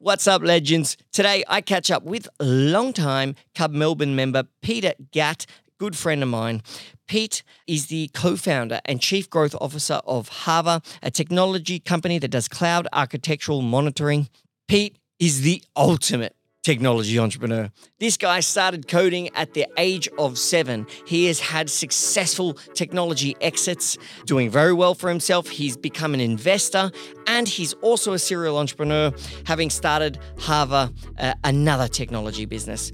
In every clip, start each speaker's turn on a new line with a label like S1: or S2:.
S1: What's up, legends? Today I catch up with long-time Cub Melbourne member Peter Gatt, good friend of mine. Pete is the co founder and chief growth officer of Hava, a technology company that does cloud architectural monitoring. Pete is the ultimate technology entrepreneur. This guy started coding at the age of seven. He has had successful technology exits, doing very well for himself. He's become an investor and he's also a serial entrepreneur, having started Hava, uh, another technology business.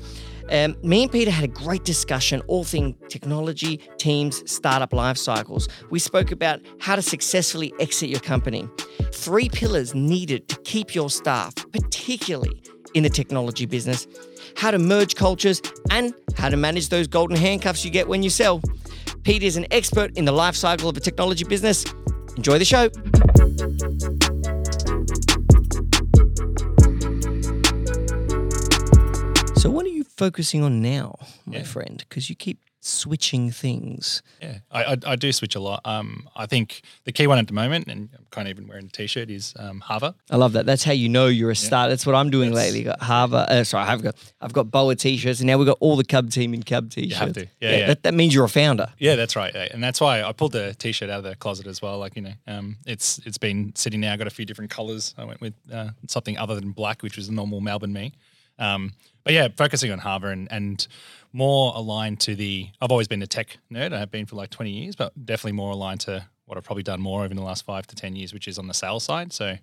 S1: Um, me and Peter had a great discussion, all things technology, teams, startup life cycles. We spoke about how to successfully exit your company, three pillars needed to keep your staff, particularly in the technology business, how to merge cultures, and how to manage those golden handcuffs you get when you sell. Peter is an expert in the life cycle of a technology business. Enjoy the show. So, what are you focusing on now, my
S2: Yeah.
S1: friend? Because you keep switching things.
S2: Yeah, I, I, I do switch a lot. Um, I think the key one at the moment, and I'm kind of even wearing a t-shirt, is um, Hava.
S1: I love that. That's how you know you're a star. That's what I'm doing
S2: That's-
S1: lately. Got Hava. Uh, sorry, I've got I've got Boa t-shirts, and now we've got all the Cub team in Cub t-shirts.
S2: have to. Yeah, yeah.
S1: That, that means you're a founder.
S2: Yeah, that's right. And that's why I pulled the t-shirt out of the closet as well. Like you know, um, it's it's been sitting there. I got a few different colors. I went with uh, something other than black, which was the normal Melbourne me. Um, but yeah, focusing on Hava and and more aligned to the. I've always been a tech nerd. I have been for like 20 years, but definitely more aligned to what I've probably done more over the last five to 10 years, which is on the sales side. So.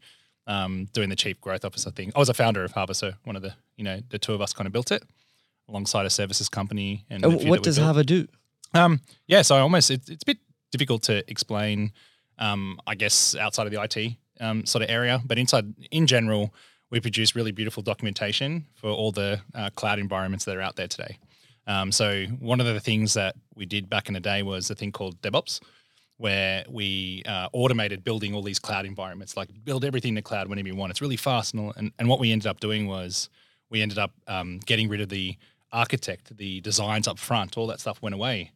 S2: Um, doing the chief growth officer thing. I was a founder of Hava, so one of the you know the two of us kind of built it alongside a services company. And
S1: And what does. Hava do?
S2: Um, yeah, so I almost it's, it's a bit difficult to explain. Um, I guess outside of the IT um, sort of area, but inside in general, we produce really beautiful documentation for all the uh, cloud environments that are out there today. Um, so one of the things that we did back in the day was a thing called DevOps, where we uh, automated building all these cloud environments, like build everything in the cloud whenever you want. It's really fast, and, and and what we ended up doing was we ended up um, getting rid of the architect, the designs up front, all that stuff went away.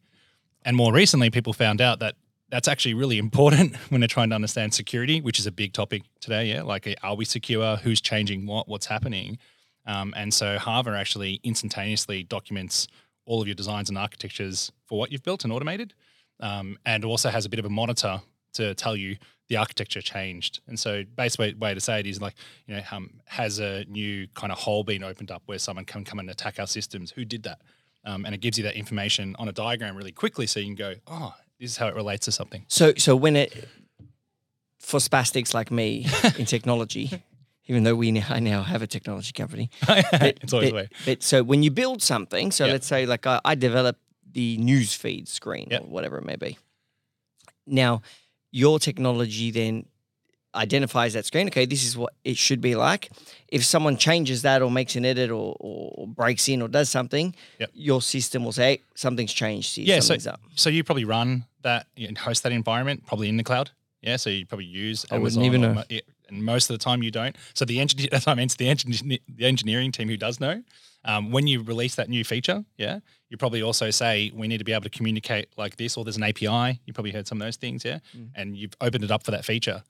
S2: And more recently, people found out that that's actually really important when they're trying to understand security, which is a big topic today. Yeah, like are we secure? Who's changing what? What's happening? Um, and so Hava actually instantaneously documents all of your designs and architectures for what you've built and automated, um, and also has a bit of a monitor to tell you the architecture changed. And so, base way, way to say it is like, you know, um, has a new kind of hole been opened up where someone can come and attack our systems? Who did that? Um, and it gives you that information on a diagram really quickly, so you can go, oh, this is how it relates to something.
S1: So so when it for spastics like me in technology, even though we now, I now have a technology company,
S2: it's always
S1: but,
S2: way.
S1: but so when you build something, so
S2: Yeah.
S1: let's say like I, I develop the news feed screen
S2: Yep.
S1: or whatever it may be. Now, your technology then identifies that screen. Okay, this is what it should be like. If someone changes that or makes an edit or, or, breaks in or does something,
S2: Yep.
S1: your system will say hey, something's changed here.
S2: Yeah, so,
S1: up.
S2: so you probably run that, and host that environment probably in the cloud. Yeah, so you probably use.
S1: I wouldn't even know.
S2: yeah, and most of the time you don't. So the engineer, that's what I mean. It's the, engineer, the engineering team who does know. Um, when you release that new feature, yeah, you probably also say we need to be able to communicate like this, or there's an API. You probably heard some of those things, yeah,
S1: Mm.
S2: and you've opened it up for that feature.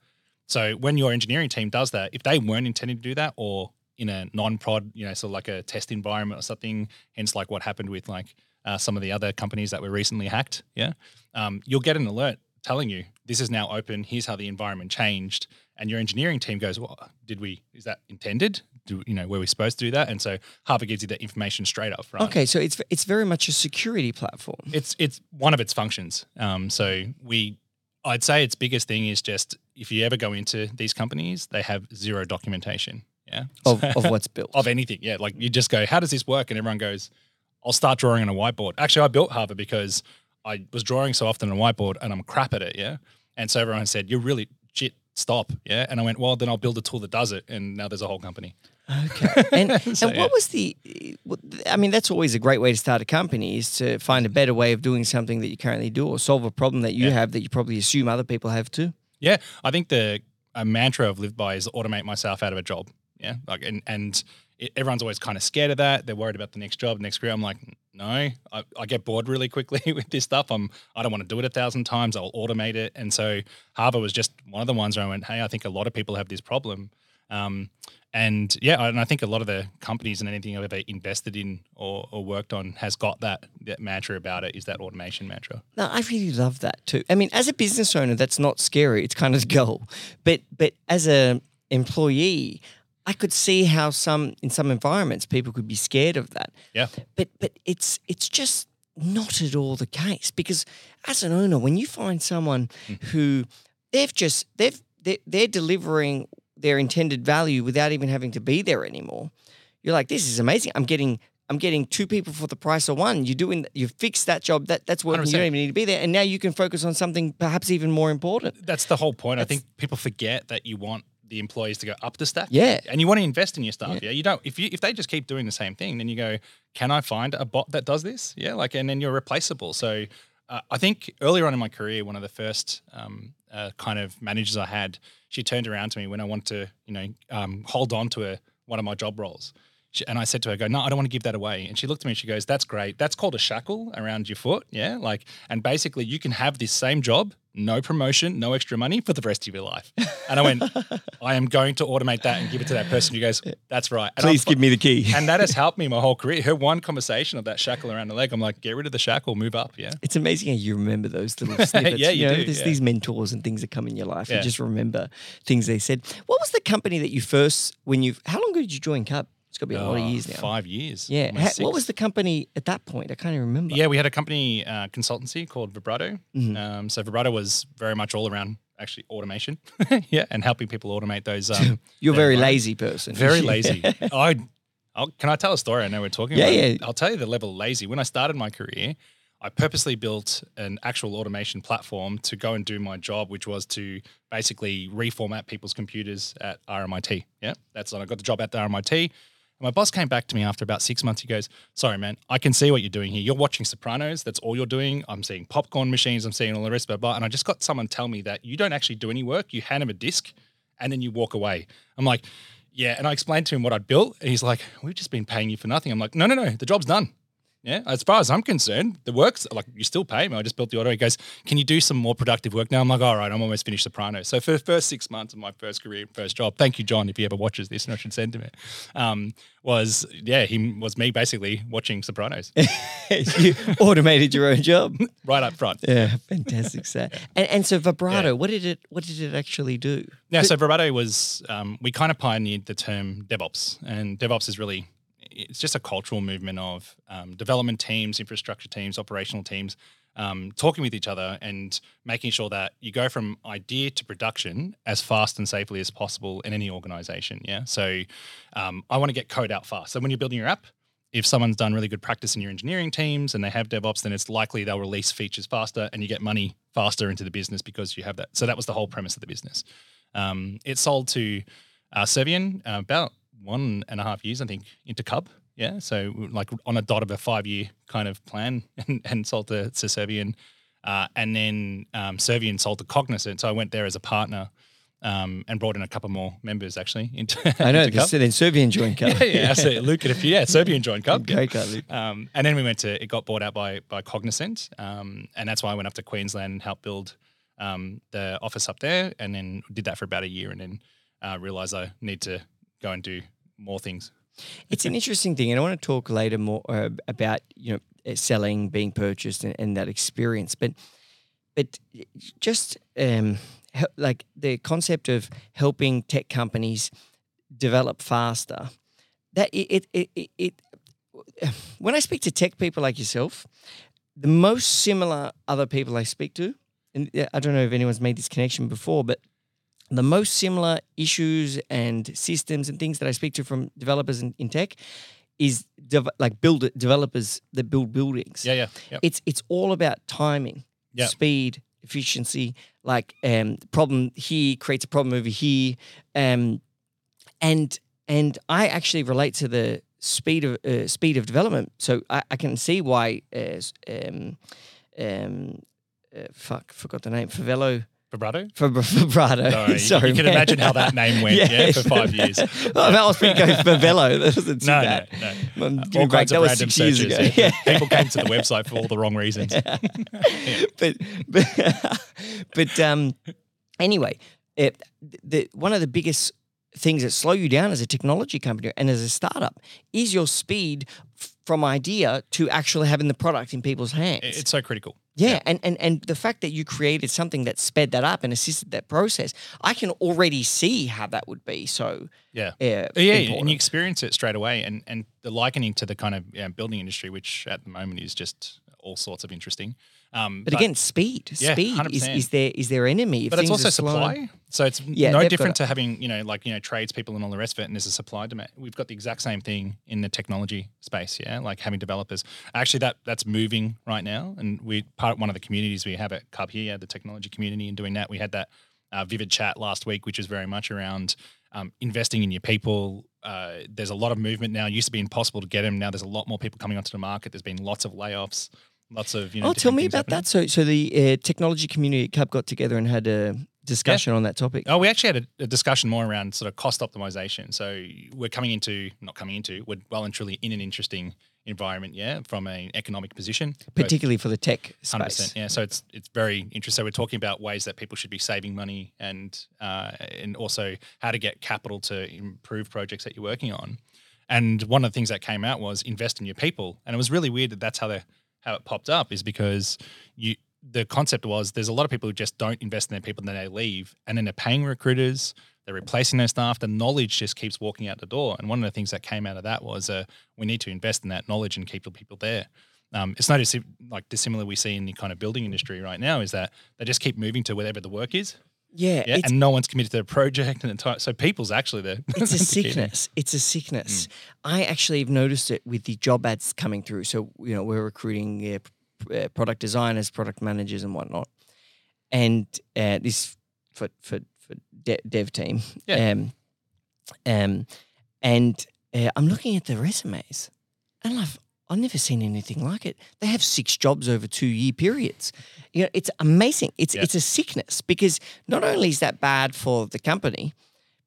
S2: So when your engineering team does that, if they weren't intending to do that, or in a non-prod, you know, sort of like a test environment or something, hence like what happened with like uh, some of the other companies that were recently hacked, yeah, um, you'll get an alert telling you this is now open. Here's how the environment changed, and your engineering team goes, "Well, did we? Is that intended? Do you know were we supposed to do that?" And so Hava gives you that information straight up front.
S1: Okay, so it's it's very much a security platform.
S2: It's it's one of its functions. Um, so we, I'd say its biggest thing is just if you ever go into these companies, they have zero documentation. Yeah,
S1: Of, of what's built.
S2: of anything. Yeah, like you just go, how does this work? And everyone goes, I'll start drawing on a whiteboard. Actually, I built Hava because I was drawing so often on a whiteboard and I'm crap at it. Yeah, and so everyone said, you're really. Stop. Yeah, and I went, well, then I'll build a tool that does it, and now there's a whole company.
S1: Okay. And,
S2: So,
S1: and
S2: yeah.
S1: what was the, I mean, that's always a great way to start a company is to find a better way of doing something that you currently do or solve a problem that you
S2: Yeah.
S1: have that you probably assume other people have too.
S2: Yeah, I think the a mantra I've lived by is automate myself out of a job. Yeah, like and and it, everyone's always kind of scared of that. They're worried about the next job, next career. I'm like, no, I, I get bored really quickly with this stuff. I'm I don't want to do it a thousand times. I'll automate it. And so Hava was just one of the ones where I went, hey, I think a lot of people have this problem. Um, and yeah, and I think a lot of the companies and anything I've ever invested in or, or worked on has got that, that mantra about it is that automation mantra.
S1: No, I really love that too. I mean, as a business owner, that's not scary. It's kind of the goal. But but as a employee, I could see how some in some environments people could be scared of that.
S2: Yeah.
S1: But but it's it's just not at all the case because as an owner, when you find someone mm. who they've just they've they're, they're delivering their intended value without even having to be there anymore, you're like, this is amazing. I'm getting I'm getting two people for the price of one. You're doing you fixed that job that that's working. You
S2: 100%.
S1: don't even need to be there, and now you can focus on something perhaps even more important.
S2: That's the whole point. I think people forget that you want the employees to go up the stack.
S1: Yeah.
S2: And you want to invest in your staff. Yeah. You don't if you if they just keep doing the same thing, then you go, Can I find a bot that does this? Yeah. Like and then you're replaceable. So uh, I think earlier on in my career, one of the first um, uh, kind of managers I had, she turned around to me when I wanted to, you know, um, hold on to a, one of my job roles. She, and I said to her, "Go, no, I don't want to give that away." And she looked at me and she goes, "That's great. That's called a shackle around your foot, yeah. Like, and basically, you can have this same job, no promotion, no extra money for the rest of your life." And I went, "I am going to automate that and give it to that person." She goes, "That's right." And
S1: Please
S2: I'm-
S1: give me the key.
S2: And that has helped me my whole career. Her one conversation of that shackle around the leg, I'm like, "Get rid of the shackle, move up." Yeah.
S1: It's amazing how you remember those little snippets.
S2: Yeah, you
S1: know,
S2: do,
S1: There's
S2: yeah.
S1: these mentors and things that come in your life. You just remember things they said. What was the company that you first when you? How long ago did you join Cub? It's got to be a lot of
S2: Oh,
S1: years now.
S2: Five years.
S1: Yeah.
S2: almost
S1: Ha- what
S2: six.
S1: was the company at that point? I can't even remember.
S2: Yeah, we had a company uh, consultancy called Vibrato.
S1: Mm-hmm.
S2: Um, so Vibrato was very much all around actually automation, yeah, and helping people automate those. Um,
S1: You're a very lazy person.
S2: Very lazy. I, I'll, can I tell a story? I know we're talking.
S1: Yeah,
S2: about
S1: yeah.
S2: I'll tell you the level of lazy. When I started my career, I purposely built an actual automation platform to go and do my job, which was to basically reformat people's computers at RMIT. Yeah, that's when I got the job at the RMIT. My boss came back to me after about six months. He goes, "Sorry, man, I can see what you're doing here. You're watching Sopranos. That's all you're doing. I'm seeing popcorn machines. I'm seeing all the rest, blah blah." And I just got someone tell me that you don't actually do any work. You hand him a disk, and then you walk away. I'm like, "Yeah." And I explained to him what I'd built, and he's like, "We've just been paying you for nothing." I'm like, "No, no, no. The job's done." Yeah, as far as I'm concerned, the work's like you still pay me. I just built the auto. He goes, "Can you do some more productive work now?" I'm like, "All right, I'm almost finished Sopranos." So for the first six months of my first career, first job, thank you, John, if he ever watches this, and I should send him it. Um, was yeah, he was me basically watching Sopranos
S1: you automated your own job.
S2: right up front.
S1: Yeah, fantastic. Set. And, and so vibrato, what did it? What did it actually do?
S2: Yeah, so Vibrato was um, we kind of pioneered the term DevOps, and DevOps is really it's just a cultural movement of um, development teams, infrastructure teams, operational teams um, talking with each other and making sure that you go from idea to production as fast and safely as possible in any organization. Yeah, so um, I want to get code out fast. So when you're building your app. If someone's done really good practice in your engineering teams and they have DevOps, then it's likely they'll release features faster and you get money faster into the business because you have that. So that was the whole premise of the business. Um, it sold to uh, Servian about one and a half years, I think, into Cub. Yeah, so like on a dot of a five-year kind of plan, and, and sold to, to Servian, uh, and then um, Servian sold to Cognizant. So I went there as a partner um, and brought in a couple more members actually into.
S1: I know.
S2: into Cub.
S1: then Servian joined Cub.
S2: Yeah, yeah, so Luke and a few, yeah, Servian joined Cub. yeah.
S1: Great guy, Luke.
S2: Um, and then we went to it got bought out by by Cognizant, um, and that's why I went up to Queensland and helped build um, the office up there, and then did that for about a year, and then uh, realized I need to go and do more things.
S1: It's an interesting thing, and I want to talk later more uh, about you know uh, selling, being purchased, and, and that experience. But but just um, like the concept of helping tech companies develop faster. That it it, it, it when I speak to tech people like yourself, the most similar other people I speak to, and uh, I don't know if anyone's made this connection before, but the most similar issues and systems and things that I speak to from developers in, in tech is dev- like build developers that build buildings.
S2: Yeah, yeah, yeah.
S1: It's it's all about timing,
S2: Yeah.
S1: speed, efficiency. Like um, problem here creates a problem over here, um, and and I actually relate to the speed of uh, speed of development. So I, I can see why. Uh, um, um, uh, fuck, forgot the name. Favelo.
S2: Vibrato.
S1: For vibrato.
S2: Sorry, you-
S1: Sorry,
S2: you can imagine how that name went, yeah, for five years.
S1: well, that was pretty good for Velo. That wasn't too
S2: No,
S1: bad.
S2: no, no. All
S1: break.
S2: kinds
S1: That
S2: of random searches. yeah.
S1: Yeah.
S2: People came to the website for all the wrong reasons.
S1: but but but um anyway, it, the one of the biggest things that slow you down as a technology company and as a startup is your speed from idea to actually having the product in people's hands.
S2: It's so critical.
S1: Yeah, And, and and the fact that you created something that sped that up and assisted that process, I can already see how that would be so
S2: Yeah.
S1: uh,
S2: Yeah, and you experience it straight away, and and the likening to the kind of yeah, building industry, which at the moment is just all sorts of interesting. Um,
S1: but again, speed,
S2: Yeah,
S1: speed is,
S2: 100%.
S1: is their is their enemy. If
S2: but it's also
S1: are slow-
S2: supply. So it's
S1: Yeah,
S2: no different to having you know like you know tradespeople and all the rest of it. And there's a supply demand. We've got the exact same thing in the technology space. Yeah, like having developers. Actually, that that's moving right now, and we part of one of the communities we have at Cub here, the technology community, and doing that. We had that uh, vivid chat last week, which is very much around um, investing in your people. Uh, there's a lot of movement now. It used to be impossible to get them. Now there's a lot more people coming onto the market. There's been lots of layoffs. Lots of you know.
S1: oh, tell me about
S2: happening.
S1: that. So, so the uh, technology community at Cub got together and had a discussion on that topic.
S2: Oh, we actually had a, a discussion more around sort of cost optimization. So we're coming into, not coming into, we're well and truly in an interesting environment, yeah, from an economic position.
S1: particularly for the tech space.
S2: yeah. So it's it's very interesting. So we're talking about ways that people should be saving money and uh, and also how to get capital to improve projects that you're working on. And one of the things that came out was invest in your people, and it was really weird that that's how the how it popped up is because you the concept was there's a lot of people who just don't invest in their people and then they leave, and then they're paying recruiters, they're replacing their staff. The knowledge just keeps walking out the door. And one of the things that came out of that was uh, we need to invest in that knowledge and keep the people there. Um, it's not dis- like dissimilar we see in the kind of building industry right now is that they just keep moving to wherever the work is,
S1: Yeah,
S2: yeah, and no one's committed to the project and the time. So people's actually there.
S1: it's a
S2: the key thing.
S1: sickness. It's a
S2: Mm.
S1: sickness. I actually have noticed it with the job ads coming through. So you know we're recruiting uh, uh, product designers, product managers, and whatnot. And uh, this for for for de- dev team.
S2: Yeah.
S1: Um, um, and uh, I'm looking at the resumes, and I've I've never seen anything like it. They have six jobs over two year periods. You know, it's amazing. It's
S2: Yeah.
S1: it's a sickness because not only is that bad for the company,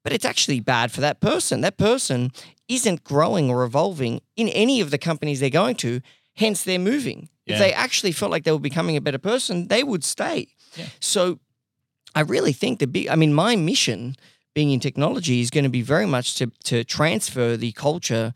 S1: but it's actually bad for that person. That person isn't growing or evolving in any of the companies they're going to, hence they're moving. If they actually felt like they were becoming a better person, they would stay.
S2: Yeah.
S1: So I really think the big I mean, my mission being in technology is going to be very much to to transfer the culture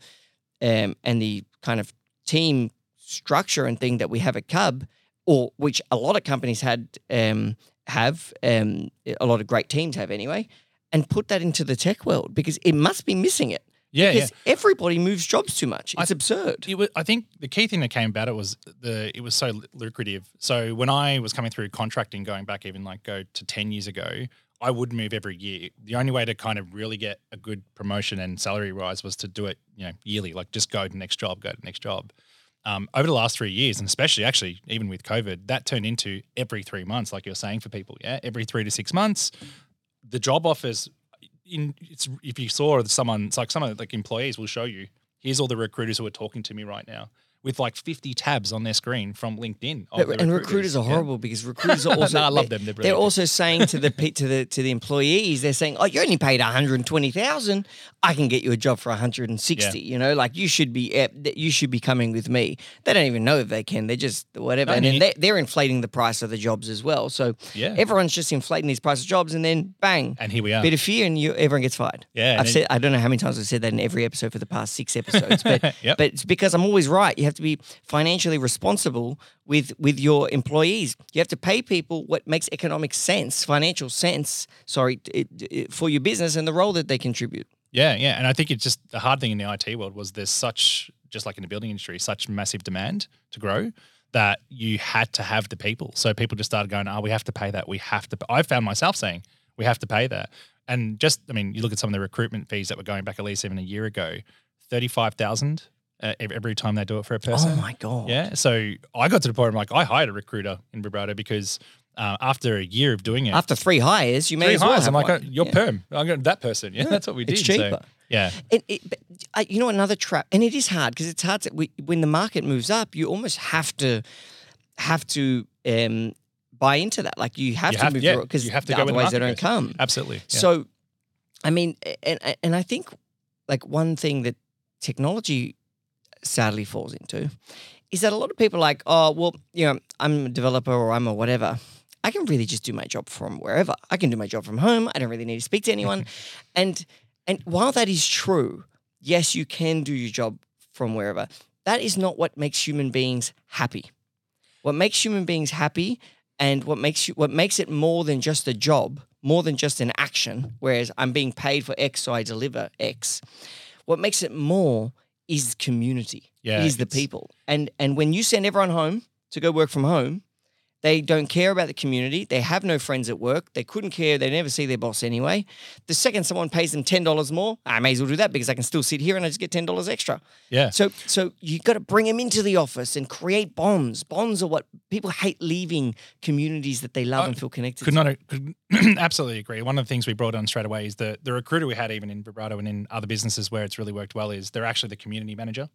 S1: um, and the kind of team structure and thing that we have at Cub, or which a lot of companies had um, have, um, a lot of great teams have anyway, and put that into the tech world because it must be missing it.
S2: Yeah, yeah.
S1: Because everybody moves jobs too much.
S2: I-
S1: It's absurd.
S2: It was, I think the key thing that came about it was the it was so lucrative. So when I was coming through contracting, going back even like go to ten years ago, I would move every year. The only way to kind of really get a good promotion and salary rise was to do it, you know, yearly. Like just go to next job, go to next job. Um, over the last three years, and especially actually even with COVID, that turned into every three months, like you're saying for people. Yeah, every three to six months, the job offers. In it's if you saw someone, it's like some of like employees will show you. Here's all the recruiters who are talking to me right now with like 50 tabs on their screen from LinkedIn.
S1: But- and recruiters are
S2: Yeah.
S1: horrible because recruiters are also.
S2: No, I love them. They're
S1: They're also saying to the to the to the employees, they're saying, "Oh, you only paid one hundred twenty thousand. I can get you a job for one hundred and sixty. You know, like you should be eh, you should be coming with me." They don't even know if they can. They're just whatever,
S2: No,
S1: and then
S2: you-
S1: they, they're inflating the price of the jobs as well. So
S2: Yeah.
S1: everyone's just inflating these price of jobs, and then bang,
S2: And here we are.
S1: bit of fear, and you everyone gets fired.
S2: Yeah,
S1: I've said I don't know how many times I've said that in every episode for the past six episodes, but
S2: Yep.
S1: but it's because I'm always right. You have to be financially responsible with with your employees. You have to pay people what makes economic sense, financial sense. Sorry, it, it- for your business and the role that they contribute.
S2: Yeah, yeah. And I think it's just the hard thing in the IT world was there's such, just like in the building industry, such massive demand to grow that you had to have the people. So people just started going, oh, we have to pay that. We have to. I found myself saying, we have to pay that. And just, I mean, you look at some of the recruitment fees that were going back at least even a year ago, 35,000 uh, every time they do it for a person.
S1: Oh my god!
S2: Yeah. So I got to the point where I'm like, I hired a recruiter in vibrato because uh, after a year of doing it,
S1: After three hires, you may
S2: three
S1: as well
S2: hires, I'm like,
S1: one.
S2: oh, you're
S1: Yeah.
S2: perm. I'm going to that person. Yeah, that's what we did.
S1: It's
S2: So,
S1: cheaper.
S2: yeah.
S1: And it, but, uh, you know another trap, and it is hard because it's hard to we, when the market moves up. You almost have to have to um, buy into that. Like you have
S2: You
S1: to
S2: have-
S1: move
S2: yeah,
S1: because
S2: you have to go where the
S1: otherwise they don't
S2: goes.
S1: come.
S2: Absolutely. Yeah.
S1: So, I mean, and and I think like one thing that technology sadly falls into is that a lot of people are like, oh, well, you know, I'm a developer or I'm a whatever. I can really just do my job from wherever. I can do my job from home. I don't really need to speak to anyone. and And while that is true, yes, you can do your job from wherever. That is not what makes human beings happy. What makes human beings happy and what makes you what makes it more than just a job, more than just an action, whereas I'm being paid for X, so I deliver X. What makes it more is community.
S2: Yeah,
S1: is the people. And and when you send everyone home to go work from home, they don't care about the community. They have no friends at work. They couldn't care. They never see their boss anyway. The second someone pays them ten dollars more, ah, I may as well do that because I can still sit here and I just get ten dollars extra.
S2: Yeah.
S1: So so you got to bring them into the office and create bonds. Bonds are what people hate leaving communities that they love
S2: I
S1: and feel connected.
S2: Could
S1: to.
S2: not could absolutely agree. One of the things we brought on straight away is the the recruiter we had even in vibrato and in other businesses where it's really worked well is they're actually the community manager.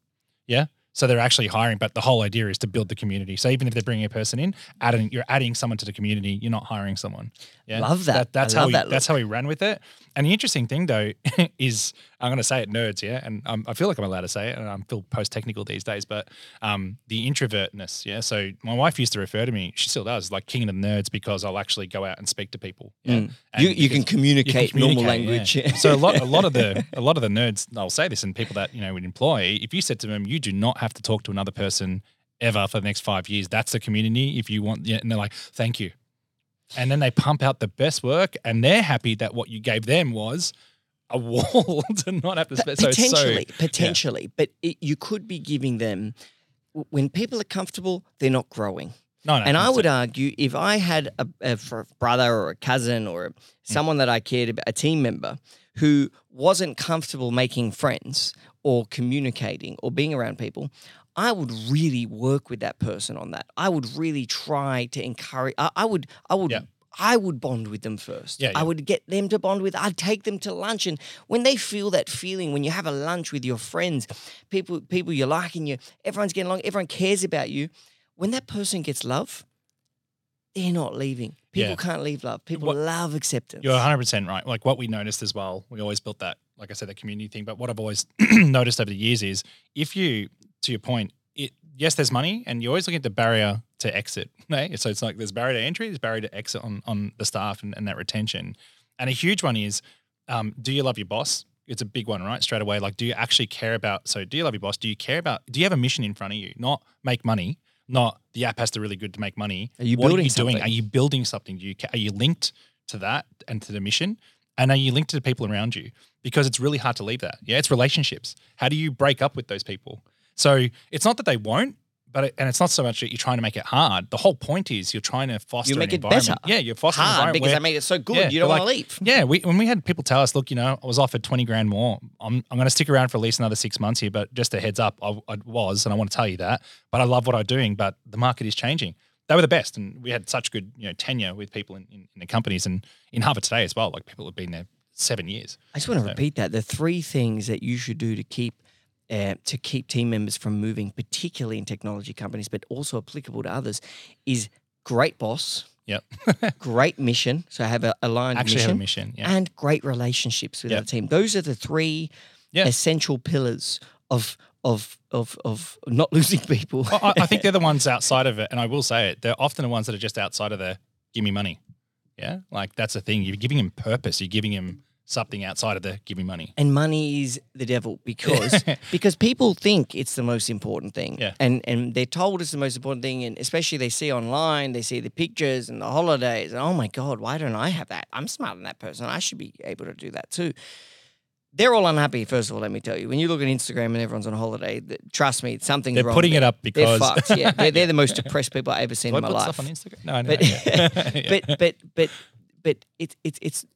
S2: Yeah. So they're actually hiring, but the whole idea is to build the community. So even if they're bringing a person in, adding you're adding someone to the community. You're not hiring someone. Yeah,
S1: Love that.
S2: that's
S1: I
S2: how we,
S1: that
S2: that's how we ran with it. And the interesting thing though is I'm going to say it, nerds. Yeah, and um, I feel like I'm allowed to say it, and I'm feel post technical these days. But um, the introvertness. Yeah. So my wife used to refer to me. She still does, like king of the nerds, because I'll actually go out and speak to people. Yeah.
S1: Mm. You, you can communicate,
S2: you can
S1: normal
S2: communicate,
S1: language.
S2: yeah. so a lot, a lot of the, a lot of the nerds, I'll say this, and people that you know would employ, if you said to them, you do not have to talk to another person ever for the next five years. That's the community. If you want, yeah, and they're like, thank you, and then they pump out the best work, and they're happy that what you gave them was a wall to not have to spend. So it's so-
S1: potentially, potentially, but it, you could be giving them when people are comfortable, they're not growing.
S2: no, no,
S1: and I would
S2: it.
S1: argue if I had a, a brother or a cousin or
S2: Mm.
S1: someone that I cared about, a team member who wasn't comfortable making friends or communicating or being around people, I would really work with that person on that. I would really try to encourage. I, I would. I would.
S2: Yeah.
S1: I would bond with them first.
S2: Yeah,
S1: I would get them to bond with. I'd take them to lunch, and when they feel that feeling, when you have a lunch with your friends, people people you like, and you everyone's getting along, everyone cares about you. When that person gets love, they're not leaving. People
S2: Yeah.
S1: can't leave love. People
S2: What-
S1: love acceptance.
S2: You're 100 percent right. Like what we noticed as well, we always built that, like I said, that community thing. But what I've always noticed over the years is, if you, to your point, it yes, there's money, and you're always looking at the barrier to exit. Right? So it's like there's barrier to entry, there's barrier to exit on on the staff and, and that retention. And a huge one is, um, do you love your boss? It's a big one, right? Straight away, like, do you actually care about? So, do you love your boss? Do you care about? Do you have a mission in front of you? Not make money. Not the app has to really good to make money.
S1: Are you
S2: what
S1: building
S2: are you doing?
S1: something?
S2: Are you building something? Do you are you linked to that and to the mission? And are you linked to the people around you? Because it's really hard to leave that. Yeah, it's relationships. How do you break up with those people? So it's not that they won't, but it, and it's not so much that you're trying to make it hard. The whole point is you're trying to foster
S1: you make
S2: an
S1: it better.
S2: environment. Yeah, you're fostering
S1: hard
S2: environment
S1: because
S2: where-
S1: I made it so good.
S2: Yeah,
S1: you don't want to
S2: like-
S1: leave.
S2: yeah, we, when we had people tell us, look, you know, I was offered 20 grand more. I'm, I'm going to stick around for at least another six months here, but just a heads up, I, I was, and I want to tell you that. But I love what I'm doing, but the market is changing. They were the best, and we had such good, you know, tenure with people in, in, in the companies and in Hava today as well. Like people have been there seven years.
S1: I just want to
S2: So-
S1: repeat that. The three things that you should do to keep uh, to keep team members from moving, particularly in technology companies, but also applicable to others, is great boss,
S2: Yep.
S1: great mission. So have a aligned
S2: Actually
S1: mission,
S2: have a mission. Yeah.
S1: and great relationships with
S2: Yep.
S1: our team. Those are the three
S2: Yeah.
S1: essential pillars of of of of not losing people.
S2: Well, I, I think they're the ones outside of it, and I will say it. They're often the ones that are just outside of the give me money. Yeah, like that's the thing. You're giving him purpose. You're giving him something outside of the give me money.
S1: and money is the devil because because people think it's the most important thing
S2: Yeah.
S1: and and they're told it's the most important thing and especially they see online they see the pictures and the holidays and oh my god why don't i have that i'm smarter than that person i should be able to do that too they're all unhappy first of all let me tell you when you look at instagram and everyone's on holiday trust me something's
S2: They're
S1: wrong
S2: putting it up because...
S1: they're fucked yeah they're, they're the most depressed people i've ever seen
S2: Do I
S1: my life
S2: stuff on Instagram? No, no.
S1: but
S2: yeah.
S1: but but but but it's it's it's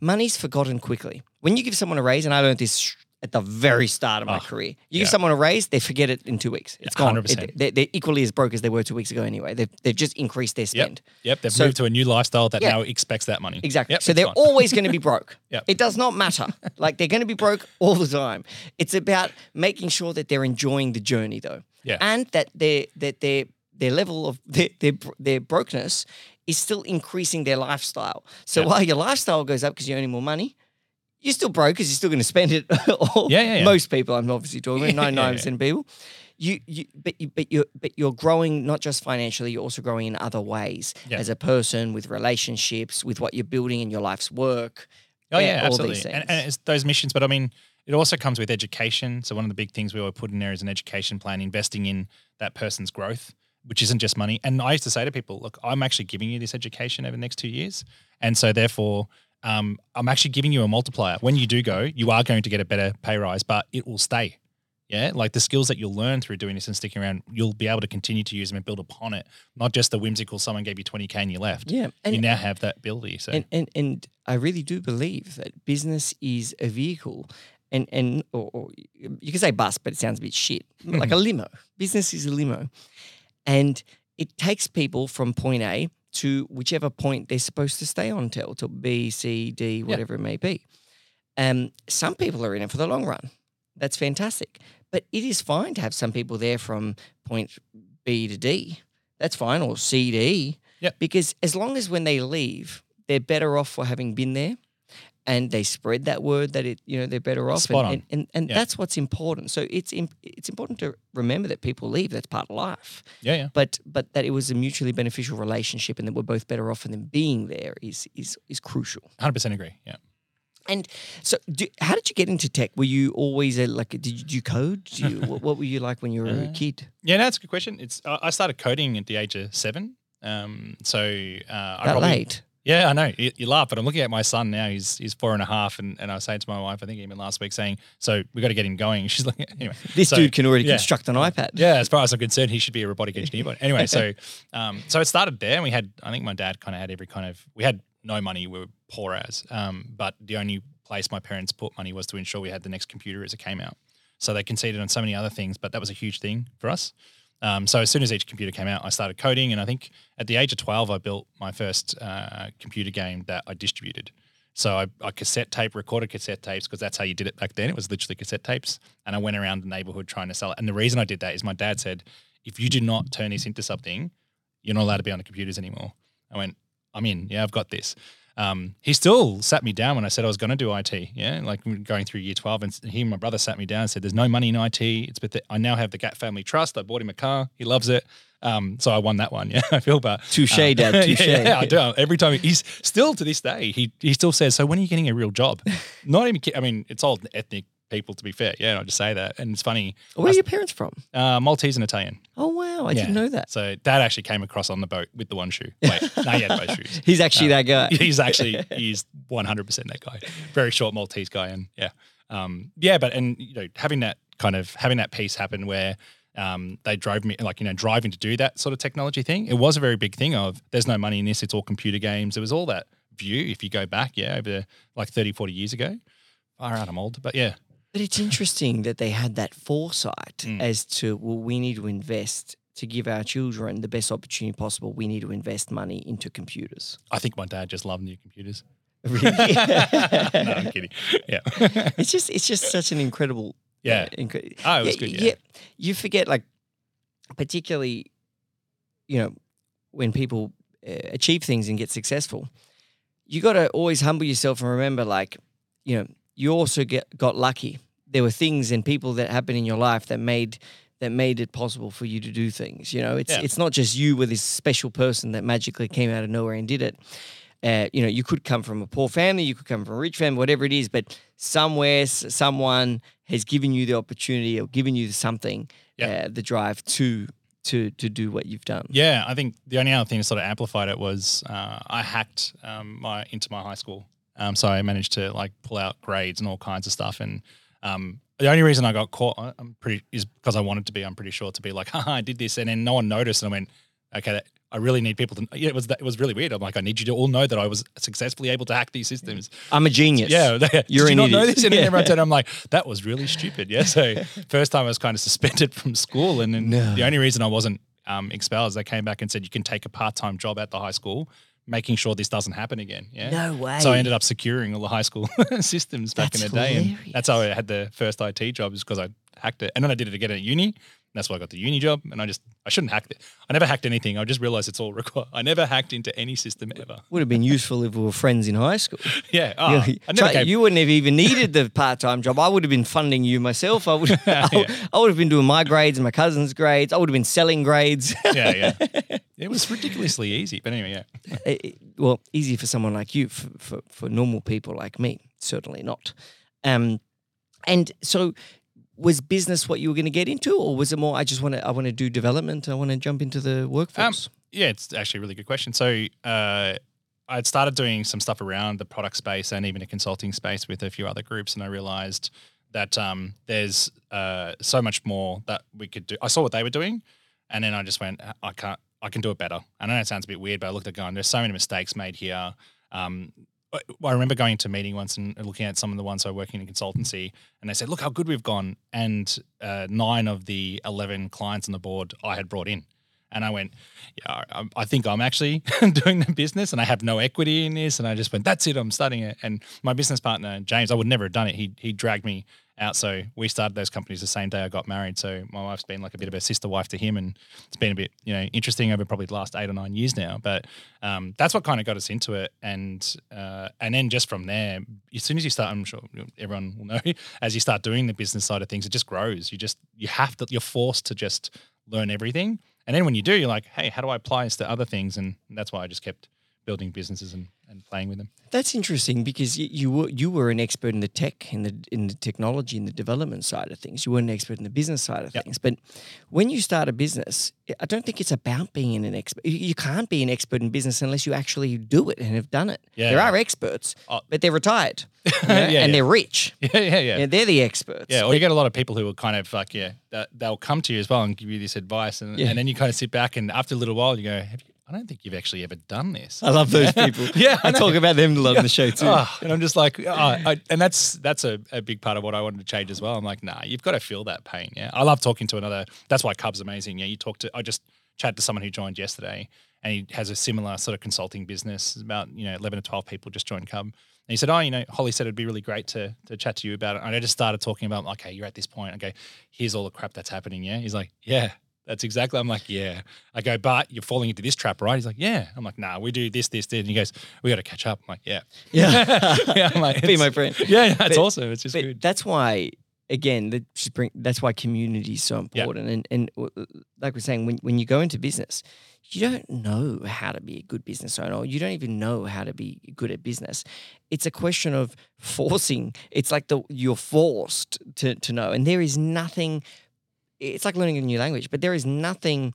S1: money's forgotten quickly. When you give someone a raise, and I learned this at the very start of my
S2: Oh,
S1: career, you
S2: yeah.
S1: give someone a raise, they forget it in two weeks. It's gone.
S2: 100%.
S1: It- they're, they're equally as broke as they were two weeks ago anyway. They've they've just increased their spend.
S2: Yep, they've
S1: So-
S2: moved to a new lifestyle that
S1: Yeah.
S2: now expects that money.
S1: Exactly.
S2: Yep,
S1: so they're
S2: gone.
S1: always going to be broke.
S2: Yep.
S1: It does not matter. like they're going to be broke all the time. It's about making sure that they're enjoying the journey though.
S2: Yeah.
S1: And that their that their their level of their their, their brokenness is still increasing their lifestyle. So while your lifestyle goes up because you're earning more money, you're still broke because you're still going to spend it. all,
S2: Yeah, yeah, yeah.
S1: Most people, I'm obviously talking about ninety nine percent of people. You, you, but you, but you're, but you're growing not just financially. You're also growing in other ways
S2: Yeah.
S1: as a person with relationships, with what you're building in your life's work.
S2: Oh
S1: Yeah,
S2: absolutely. And, and it's those missions, but I mean, it also comes with education. So one of the big things we were put in there is an education plan, investing in that person's growth, which isn't just money. And I used to say to people, look, I'm actually giving you this education over the next two years, and so therefore. Um, I'm actually giving you a multiplier. When you do go, you are going to get a better pay rise, but it will stay. Yeah, like the skills that you'll learn through doing this and sticking around, you'll be able to continue to use them and build upon it. Not just the whimsical someone gave you 20k and you left.
S1: Yeah, and
S2: you now have that ability. So
S1: and, and and I really do believe that business is a vehicle, and and or, or you can say bus, but it sounds a bit shit, like a limo. Business is a limo, and it takes people from point A to whichever point they're supposed to stay on till to B, C, D, whatever it may be. Um, some people are in it for the long run. That's fantastic, but it is fine to have some people there from point B to D. That's fine, or C, D. to E.
S2: Yep.
S1: Because as long as when they leave, they're better off for having been there and they spread that word that it you know they're better off
S2: Spot
S1: and,
S2: on.
S1: and, and, and
S2: Yeah.
S1: that's what's important so it's im- it's important to remember that people leave that's part of life
S2: yeah, yeah.
S1: but but that it was a mutually beneficial relationship and that we're both better off them being there is is is crucial
S2: 100% agree. Yeah.
S1: and so do, how did you get into tech were you always a, like did you, do code do you, what, what were you like when you were a
S2: Uh,
S1: kid
S2: Yeah, no, that's a good question. It's I started coding at the age of seven. Um, so uh, I
S1: that
S2: probably,
S1: late
S2: Yeah, I know. You, you laugh, but I'm looking at my son now. He's he's four and a half, and, and I was saying to my wife, I think even last week, saying, "So we got to get him going." She's like, "Anyway,
S1: this
S2: so-
S1: dude can already
S2: yeah.
S1: construct an ipad
S2: Yeah, as far as I'm concerned, he should be a robotic engineer. But anyway, so um, so it started there, and we had. I think my dad kind of had every kind of. We had no money. We were poor as. Um, but the only place my parents put money was to ensure we had the next computer as it came out. So they conceded on so many other things, but that was a huge thing for us. Um, so as soon as each computer came out, I started coding, and I think at the age of twelve, I built my first uh, computer game that I distributed. So I, I cassette tape, recorded cassette tapes because that's how you did it back then. It was literally cassette tapes, and I went around the neighborhood trying to sell it. And the reason I did that is my dad said, if you do not turn this into something, you're not allowed to be on the computers anymore. I went, I'm in. Yeah, I've got this. Um, he still sat me down when I said I was going to do IT. Yeah, like going through year 12, and he and my brother sat me down and said, "There's no money in IT. It's but I now have the Gatt Family Trust. I bought him a car. He loves it. Um, so I won that one. Yeah, I feel bad.
S1: Touche,
S2: Um,
S1: Dad, touche.
S2: yeah, yeah, I do. Every time he's still to this day, he he still says, "So when are you getting a real job?" Not even. I mean, it's all ethnic people to be fair. Yeah, I just say that, and it's funny.
S1: where are your parents from
S2: Uh, Maltese and Italian.
S1: oh wow i
S2: Yeah.
S1: didn't know that
S2: So dad actually came across on the boat with the one shoe. Wait, no, he had both shoes.
S1: he's actually that guy
S2: He's actually he's one hundred percent that guy. Very short Maltese guy, and yeah, um, yeah. But and you know having that kind of having that piece happen where um, they drove me like you know driving to do that sort of technology thing. It was a very big thing of there's no money in this. It's all computer games. It was all that view. If you go back, yeah, over like 30, 40 years ago. Far out, I'm old, but yeah,
S1: But it's interesting that they had that foresight
S2: Mm.
S1: as to, well, we need to invest to give our children the best opportunity possible. We need to invest money into computers.
S2: I think my dad just loved new computers.
S1: Really?
S2: no, I'm kidding. Yeah,
S1: it's just, it's just such an incredible.
S2: yeah.
S1: uh, incre-
S2: Oh, it was good. Yeah.
S1: You forget, like, particularly, you know, when people uh, achieve things and get successful, you got to always humble yourself and remember, like, you know, you also get got lucky. There were things and people that happened in your life that made that made it possible for you to do things. You know, it's
S2: Yeah.
S1: it's not just you were this special person that magically came out of nowhere and did it. Uh, you know, you could come from a poor family, you could come from a rich family, whatever it is, but somewhere, someone has given you the opportunity or given you something,
S2: Yeah.
S1: uh, the drive to to to do what you've done.
S2: Yeah, I think the only other thing that sort of amplified it was uh, I hacked um, my into my high school, um, so I managed to like pull out grades and all kinds of stuff. And um, the only reason I got caught, I'm pretty, is because I wanted to be. I'm pretty sure to be like, haha, I did this, and then no one noticed. And I went, okay, that, I really need people to. Yeah, it was that, it was really weird. I'm like, I need you to all know that I was successfully able to hack these systems.
S1: I'm a genius.
S2: Yeah,
S1: You're
S2: you
S1: an
S2: not know this? And
S1: Yeah.
S2: everyone said, I'm like, that was really stupid. Yeah. So first time I was kind of suspended from school, and then
S1: No.
S2: the only reason I wasn't um, expelled is they came back and said you can take a part time job at the high school, making sure this doesn't happen again. Yeah.
S1: No way.
S2: So I ended up securing all the high school systems back
S1: That's
S2: in the day, and that's how I had the first IT job, is because I hacked it, and then I did it again at uni. And that's why I got the uni job, and I just I shouldn't hack it. I never hacked anything. I just realized it's all required. I never hacked into any system ever.
S1: Would have been useful if we were friends in high school.
S2: Yeah. Oh,
S1: You-
S2: I never
S1: Try- you wouldn't have even needed the part-time job. I would have been funding you myself. I would, I, would- I would have been doing my grades and my cousin's grades. I would have been selling grades.
S2: yeah, yeah. It was ridiculously easy. But anyway, yeah.
S1: It- it- well, easy for someone like you. For for, for normal people like me, certainly not. Um, and so was business what you were going to get into, or was it more? I just want to. I want to do development. I want to jump into the workforce.
S2: Yeah, it's actually a really good question. So uh, I'd started doing some stuff around the product space and even a consulting space with a few other groups, and I realized that um, there's uh, so much more that we could do. I saw what they were doing, and then I just went, I can't. I can do it better. I know it sounds a bit weird, but I looked at going, there's so many mistakes made here. Um, I remember going to a meeting once and looking at some of the ones I were working in consultancy, and they said, "Look how good we've gone." And uh, nine of the eleven clients on the board I had brought in, and I went, "Yeah, I, I think I'm actually doing the business, and I have no equity in this." And I just went, "That's it, I'm starting it." And my business partner James, I would never have done it. He he dragged me out. So we started those companies the same day I got married. So my wife's been like a bit of a sister wife to him, and it's been a bit you know interesting over probably the last eight or nine years now. But um, that's what kind of got us into it, and uh, and then just from there, as soon as you start, I'm sure everyone will know, as you start doing the business side of things, it just grows. You just you have to, you're forced to just learn everything, and then when you do, you're like, hey, how do I apply this to other things? And that's why I just kept building businesses and, and playing with them.
S1: That's interesting because you, you were you were an expert in the tech, in the in the technology, in the development side of things. You weren't an expert in the business side of
S2: Yep.
S1: things. But when you start a business, I don't think it's about being an expert. You- can't be an expert in business unless you actually do it and have done it.
S2: Yeah.
S1: There are experts,
S2: Oh.
S1: but they're retired you know,
S2: Yeah,
S1: and
S2: yeah.
S1: they're rich.
S2: Yeah, yeah, yeah.
S1: Yeah, they're the experts.
S2: Yeah, or you get a lot of people who are kind of like, yeah, they'll come to you as well and give you this advice, and,
S1: Yeah.
S2: and then you kind of sit back, and after a little while, you go, Have you, I don't think you've actually ever done this.
S1: I love those people.
S2: Yeah, I
S1: I talk about them a lot on the show too.
S2: Oh, and I'm just like, oh, I, and that's that's a, a big part of what I wanted to change as well. I'm like, nah, you've got to feel that pain. Yeah, I love talking to another. That's why Cub's amazing. Yeah, you talk to. I just chat to someone who joined yesterday, and he has a similar sort of consulting business. About you know, eleven or twelve people just joined Cub. And he said, "Oh, you know, Holly said it'd be really great to to chat to you about it." And I just started talking about, okay, you're at this point. Okay, here's all the crap that's happening. Yeah, he's like, yeah, that's exactly. I'm like, yeah. I go, but you're falling into this trap, right? He's like, yeah. I'm like, nah, we do this, this, this. And he goes, we got to catch up. I'm like, yeah,
S1: Yeah.
S2: yeah. I'm like,
S1: Be my friend.
S2: Yeah, yeah, it's
S1: But-
S2: awesome. It's just good.
S1: that's why again just that's why community is so important and and like we're saying when, when you go into business you don't know how to be a good business owner you don't even know how to be good at business it's a question of forcing it's like the you're forced to to know and there is nothing it's like learning a new language but there is nothing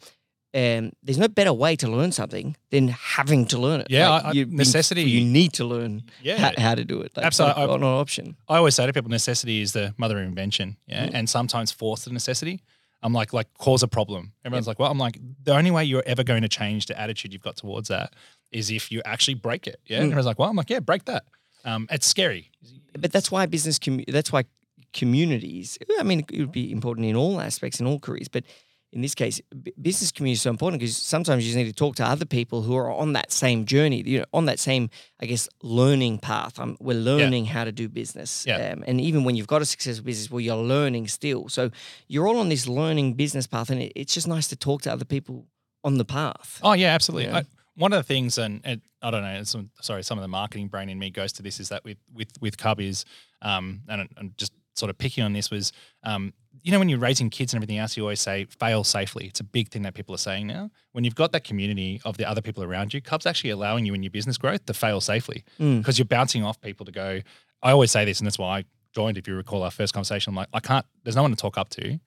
S1: um, there's no better way to learn something than having to learn it.
S2: Yeah,
S1: Like,
S2: I-
S1: you-
S2: necessity-
S1: You need to learn
S2: Yeah.
S1: how, how to do it. Like,
S2: Absolutely.
S1: Not, not an option.
S2: I always say to people, necessity is the mother of invention. Yeah.
S1: Mm.
S2: And sometimes force the necessity. I'm like, like cause a problem. Everyone's like, well, I'm like, the only way you're ever going to change the attitude you've got towards that is if you actually break it. Yeah.
S1: Mm.
S2: And everyone's like, well, I'm like, yeah, break that. Um, it's scary.
S1: but that's why business commu- that's why communities i mean it would be important in all aspects in all careers but in this case b- business community is so important because sometimes you just need to talk to other people who are on that same journey you know on that same i guess learning path um, we're learning how to do business
S2: Yeah.
S1: um, and even when you've got a successful business well you're learning still so you're all on this learning business path and it, it's just nice to talk to other people on the path
S2: Oh yeah, absolutely.
S1: Yeah.
S2: I, one of the things, and it, I don't know, some, sorry, some of the marketing brain in me goes to this is that with with with Cub is, um, and I'm just sort of picking on this was, um, you know, when you're raising kids and everything else, you always say fail safely. It's a big thing that people are saying now. When you've got that community of the other people around you, Cub's actually allowing you in your business growth to fail safely
S1: Mm.
S2: because you're bouncing off people to go. I always say this, and that's why I joined. If you recall our first conversation, I'm like, I can't. There's no one to talk up to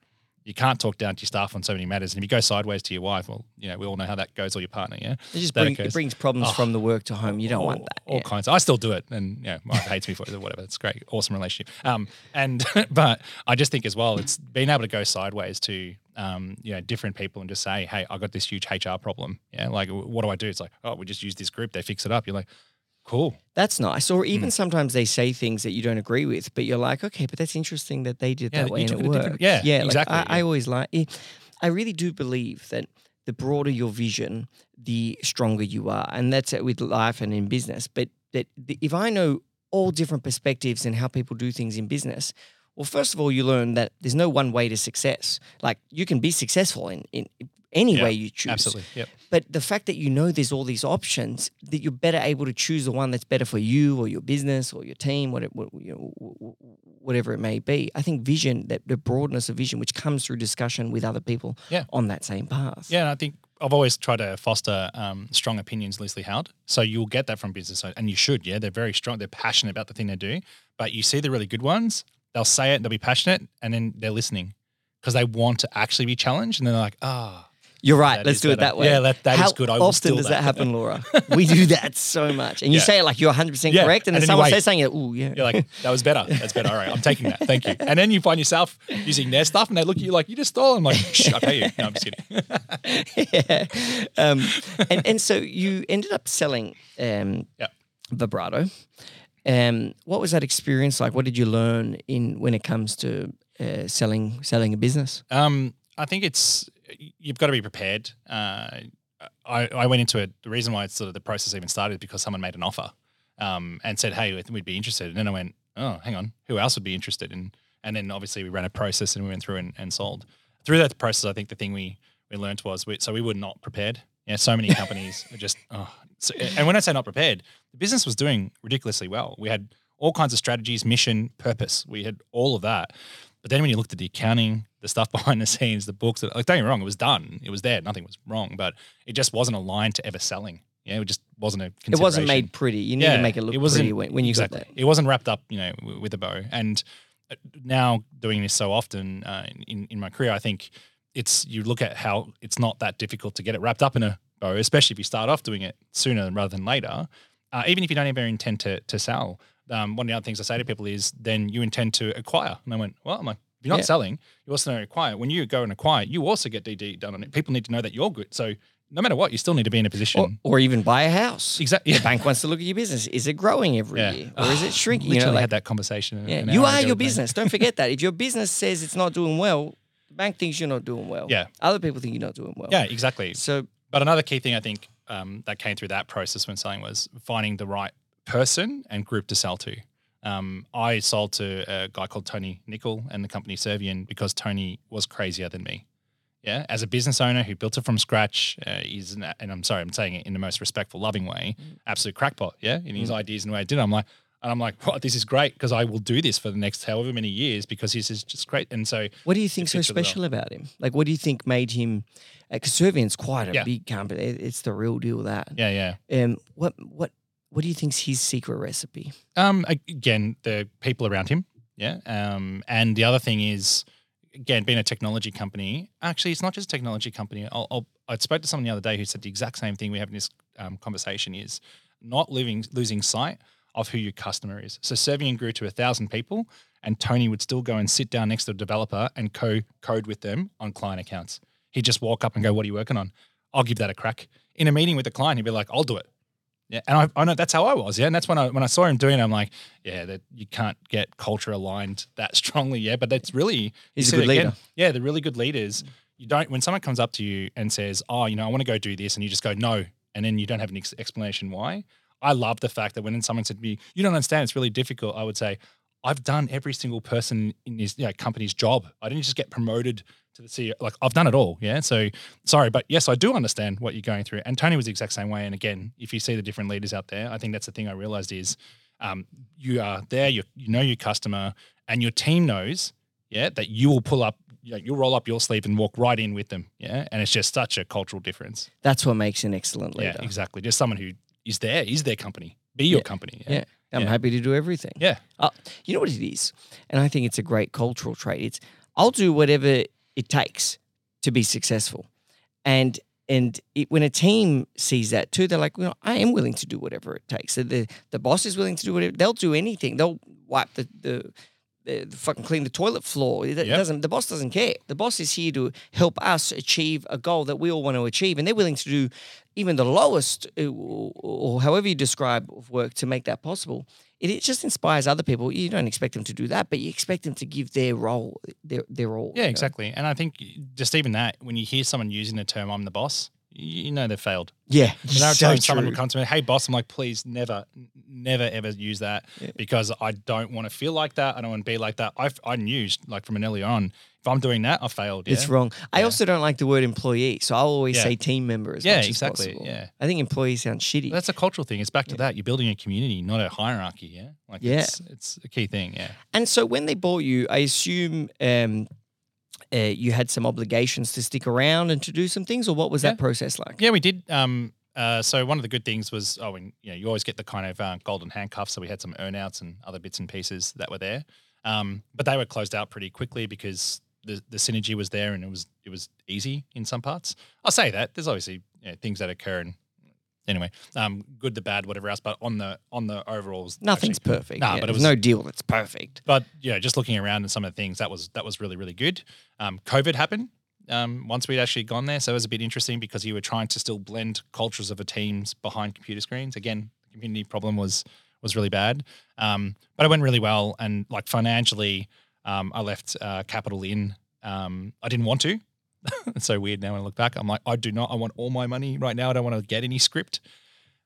S2: you can't talk down to your staff on so many matters. And if you go sideways to your wife, well, you know, we all know how that goes, or your partner, yeah.
S1: it just bring, it brings problems
S2: Oh.
S1: from the work to home you don't
S2: all,
S1: want that
S2: All
S1: yeah.
S2: kinds. I still do it, and yeah, my wife hates me for it. or Whatever. It's great, awesome relationship. Um, and but I just think as well, it's being able to go sideways to um, you know, different people and just say, hey, I got this huge HR problem. Yeah, like what do I do? It's like, oh, we just use this group. They fix it up. You're like, cool.
S1: That's nice. Or
S2: Mm.
S1: even sometimes they say things that you don't agree with, but you're like, okay, but that's interesting that they did
S2: Yeah,
S1: that way and it
S2: it a different-
S1: worked.
S2: yeah,
S1: yeah. like,
S2: exactly,
S1: I, I
S2: yeah.
S1: always like. eh, I really do believe that the broader your vision, the stronger you are, and that's it with life and in business. But that the, if I know all different perspectives and how people do things in business. Well, first of all, you learn that there's no one way to success. Like you can be successful in, in any
S2: Yeah,
S1: way you choose.
S2: Absolutely. Yep.
S1: But the fact that you know there's all these options, that you're better able to choose the one that's better for you or your business or your team, whatever, you know, whatever it may be. I think vision, that the broadness of vision, which comes through discussion with other people
S2: Yeah.
S1: on that same path.
S2: Yeah, and I think I've always tried to foster um, strong opinions loosely held. So you'll get that from business, and you should. Yeah, they're very strong. They're passionate about the thing they do. But you see the really good ones, they'll say it, they'll be passionate, and then they're listening because they want to actually be challenged, and they're like, ah.
S1: You're right.
S2: That
S1: Let's
S2: is
S1: do it that way.
S2: Yeah, that- that is
S1: How
S2: good. I
S1: often does
S2: that.
S1: that happen, Laura? we do that so much. And you
S2: Yeah.
S1: say it like you're 100%
S2: Yeah,
S1: correct. And then
S2: and then you
S1: someone says something, ooh, yeah.
S2: You're like, that was better. That's better. All right, I'm taking that. Thank you. And then you find yourself using their stuff, and they look at you like you just stole. I'm like, shh, I pay you. No, I'm just kidding.
S1: yeah. Um, and, and so you ended up selling um,
S2: Yeah.
S1: Vibrato. Um, what was that experience like? What did you learn in when it comes to uh, selling selling a business?
S2: Um, I think it's you've got to be prepared. Uh, I, I went into it. The reason why it's sort of the process even started is because someone made an offer um, and said, "Hey, we'd be interested." And then I went, "Oh, hang on, who else would be interested?" And and then obviously we ran a process and we went through and, and sold. Through that process, I think the thing we we learned was we, so we were not prepared. Yeah, so many companies are just oh. So, and when I say not prepared, the business was doing ridiculously well. We had all kinds of strategies, mission, purpose. We had all of that. But then when you looked at the accounting, the stuff behind the scenes, the books, like don't get me wrong, it was done. It was there. Nothing was wrong, but it just wasn't aligned to ever selling. Yeah, it just wasn't a
S1: It wasn't made pretty. You need to make it look
S2: wasn't-
S1: pretty when, when you
S2: exactly.
S1: got that.
S2: It wasn't wrapped up, you know, with a bow. And uh, now doing this so often uh, in in my career, I think it's you look at how it's not that difficult to get it wrapped up in a bow, especially if you start off doing it sooner rather than later. Uh, even if you don't ever intend to to sell, um, one of the other things I say to people is then you intend to acquire. And I went, well, I'm like, if you're not
S1: Yeah.
S2: selling, you also don't acquire. When you go and acquire, you also get DD done on it. People need to know that you're good. So no matter what, you still need to be in a position.
S1: Or, or even buy a house.
S2: exactly.
S1: The bank wants to look at your business. Is it growing every
S2: Yeah.
S1: year, or is it shrinking?
S2: Literally
S1: You know, like,
S2: had that conversation.
S1: yeah, you are your business. Don't forget that. If your business says it's not doing well, the bank thinks you're not doing well.
S2: Yeah.
S1: Other people think you're not doing well.
S2: Yeah, exactly.
S1: So
S2: But another key thing I think um, that came through that process when selling was finding the right person and group to sell to. Um, I sold to a guy called Tony Nickel and the company Servian because Tony was crazier than me. Yeah, as a business owner who built it from scratch, uh, he's an, and I'm sorry, I'm saying it in the most respectful, loving way, absolute crackpot. Yeah, in his ideas and the way I did it, I'm like, and I'm like, what? This is great because I will do this for the next however many years because this is just great. And so
S1: What do you think so special about him? Like, what do you think made him? Because Servian's quite a
S2: Yeah.
S1: big company. It's the real deal. That.
S2: yeah, yeah.
S1: Um. What what what do you think's his secret recipe?
S2: Um, again, the people around him. Yeah. Um, and the other thing is, again, being a technology company. Actually, it's not just a technology company. I'll, I'll, I spoke to someone the other day who said the exact same thing we have in this um, conversation is not living losing sight of who your customer is. So Servian grew to a thousand people, and Tony would still go and sit down next to a developer and co code with them on client accounts. He'd just walk up and go, "What are you working on?" I'll give that a crack. In a meeting with a client, he'd be like, "I'll do it." Yeah, and I, I know that's how I was. Yeah, and that's when I when I saw him doing it, I'm like, yeah, that you can't get culture aligned that strongly. Yeah, but that's really
S1: He's a good
S2: again.
S1: leader.
S2: Yeah, the really good leaders. You don't when someone comes up to you and says, "Oh, you know, I want to go do this," and you just go, "No," and then you don't have an ex- explanation why. I love the fact that when someone said to me, "You don't understand, it's really difficult," I would say, "I've done every single person in this you know, company's job. I didn't just get promoted to the CEO. Like I've done it all. Yeah. So sorry, but yes, I do understand what you're going through. And Tony was the exact same way. And again, if you see the different leaders out there, I think that's the thing I realized is um, you are there, you you know your customer, and your team knows, yeah, that you will pull up, you you'll roll up your sleeve and walk right in with them. Yeah. And it's just such a cultural difference.
S1: That's what makes an excellent leader.
S2: Yeah, exactly. Just someone who is there, is their company, be your
S1: Yeah.
S2: company.
S1: Yeah. I'm
S2: Yeah.
S1: happy to do everything.
S2: Yeah.
S1: Uh, you know what it is? And I think it's a great cultural trait. It's I'll do whatever it takes to be successful. And and it, when a team sees that too, they're like, well, I am willing to do whatever it takes. So the the boss is willing to do whatever. They'll do anything. They'll wipe the the, the, the fucking clean the toilet floor. It
S2: Yep.
S1: doesn't. The boss doesn't care. The boss is here to help us achieve a goal that we all want to achieve, and they're willing to do even the lowest uh, or, or however you describe work to make that possible. It, it just inspires other people. You don't expect them to do that, but you expect them to give their role their their all.
S2: Yeah,
S1: you know?
S2: exactly. And I think just even that, when you hear someone using the term "I'm the boss," you know they've failed.
S1: Yeah,
S2: And every
S1: so
S2: time someone would come to me, "Hey, boss," I'm like, "Please, never, never, ever use that because I don't want to feel like that. I don't want to be like that." I I knew like from an early on, if I'm doing that, I failed.
S1: It's
S2: yeah?
S1: wrong. I also don't like the word employee, so I'll always
S2: Yeah.
S1: say team member as
S2: Yeah,
S1: much as
S2: exactly,
S1: possible.
S2: yeah.
S1: I think employee sounds shitty.
S2: That's a cultural thing. It's back to that. You're building a community, not a hierarchy. Yeah, like
S1: Yeah.
S2: it's, it's a key thing. Yeah,
S1: And so when they bought you, I assume um, uh, you had some obligations to stick around and to do some things, or what was that process like?
S2: Yeah, we did. Um, uh, so one of the good things was, oh, and you know, you always get the kind of uh, golden handcuffs. So we had some earnouts and other bits and pieces that were there, um, but they were closed out pretty quickly because the, the synergy was there and it was it was easy in some parts. I'll say that there's obviously you know, things that occur and anyway, um, good, the bad, whatever else. But on the on the overalls,
S1: Nothing's
S2: actually-
S1: perfect.
S2: Nah,
S1: yeah,
S2: but it was
S1: no deal that's perfect.
S2: but yeah, just looking around and some of the things that was that was really really good. Um, COVID happened um, once we'd actually gone there, so it was a bit interesting because you were trying to still blend cultures of the teams behind computer screens. Again, the community problem was was really bad, um, but it went really well. And like financially, um, I left uh, Capital in. Um, I didn't want to. it's so weird now when I look back. I'm like, I do not. I want all my money right now. I don't want to get any scrip.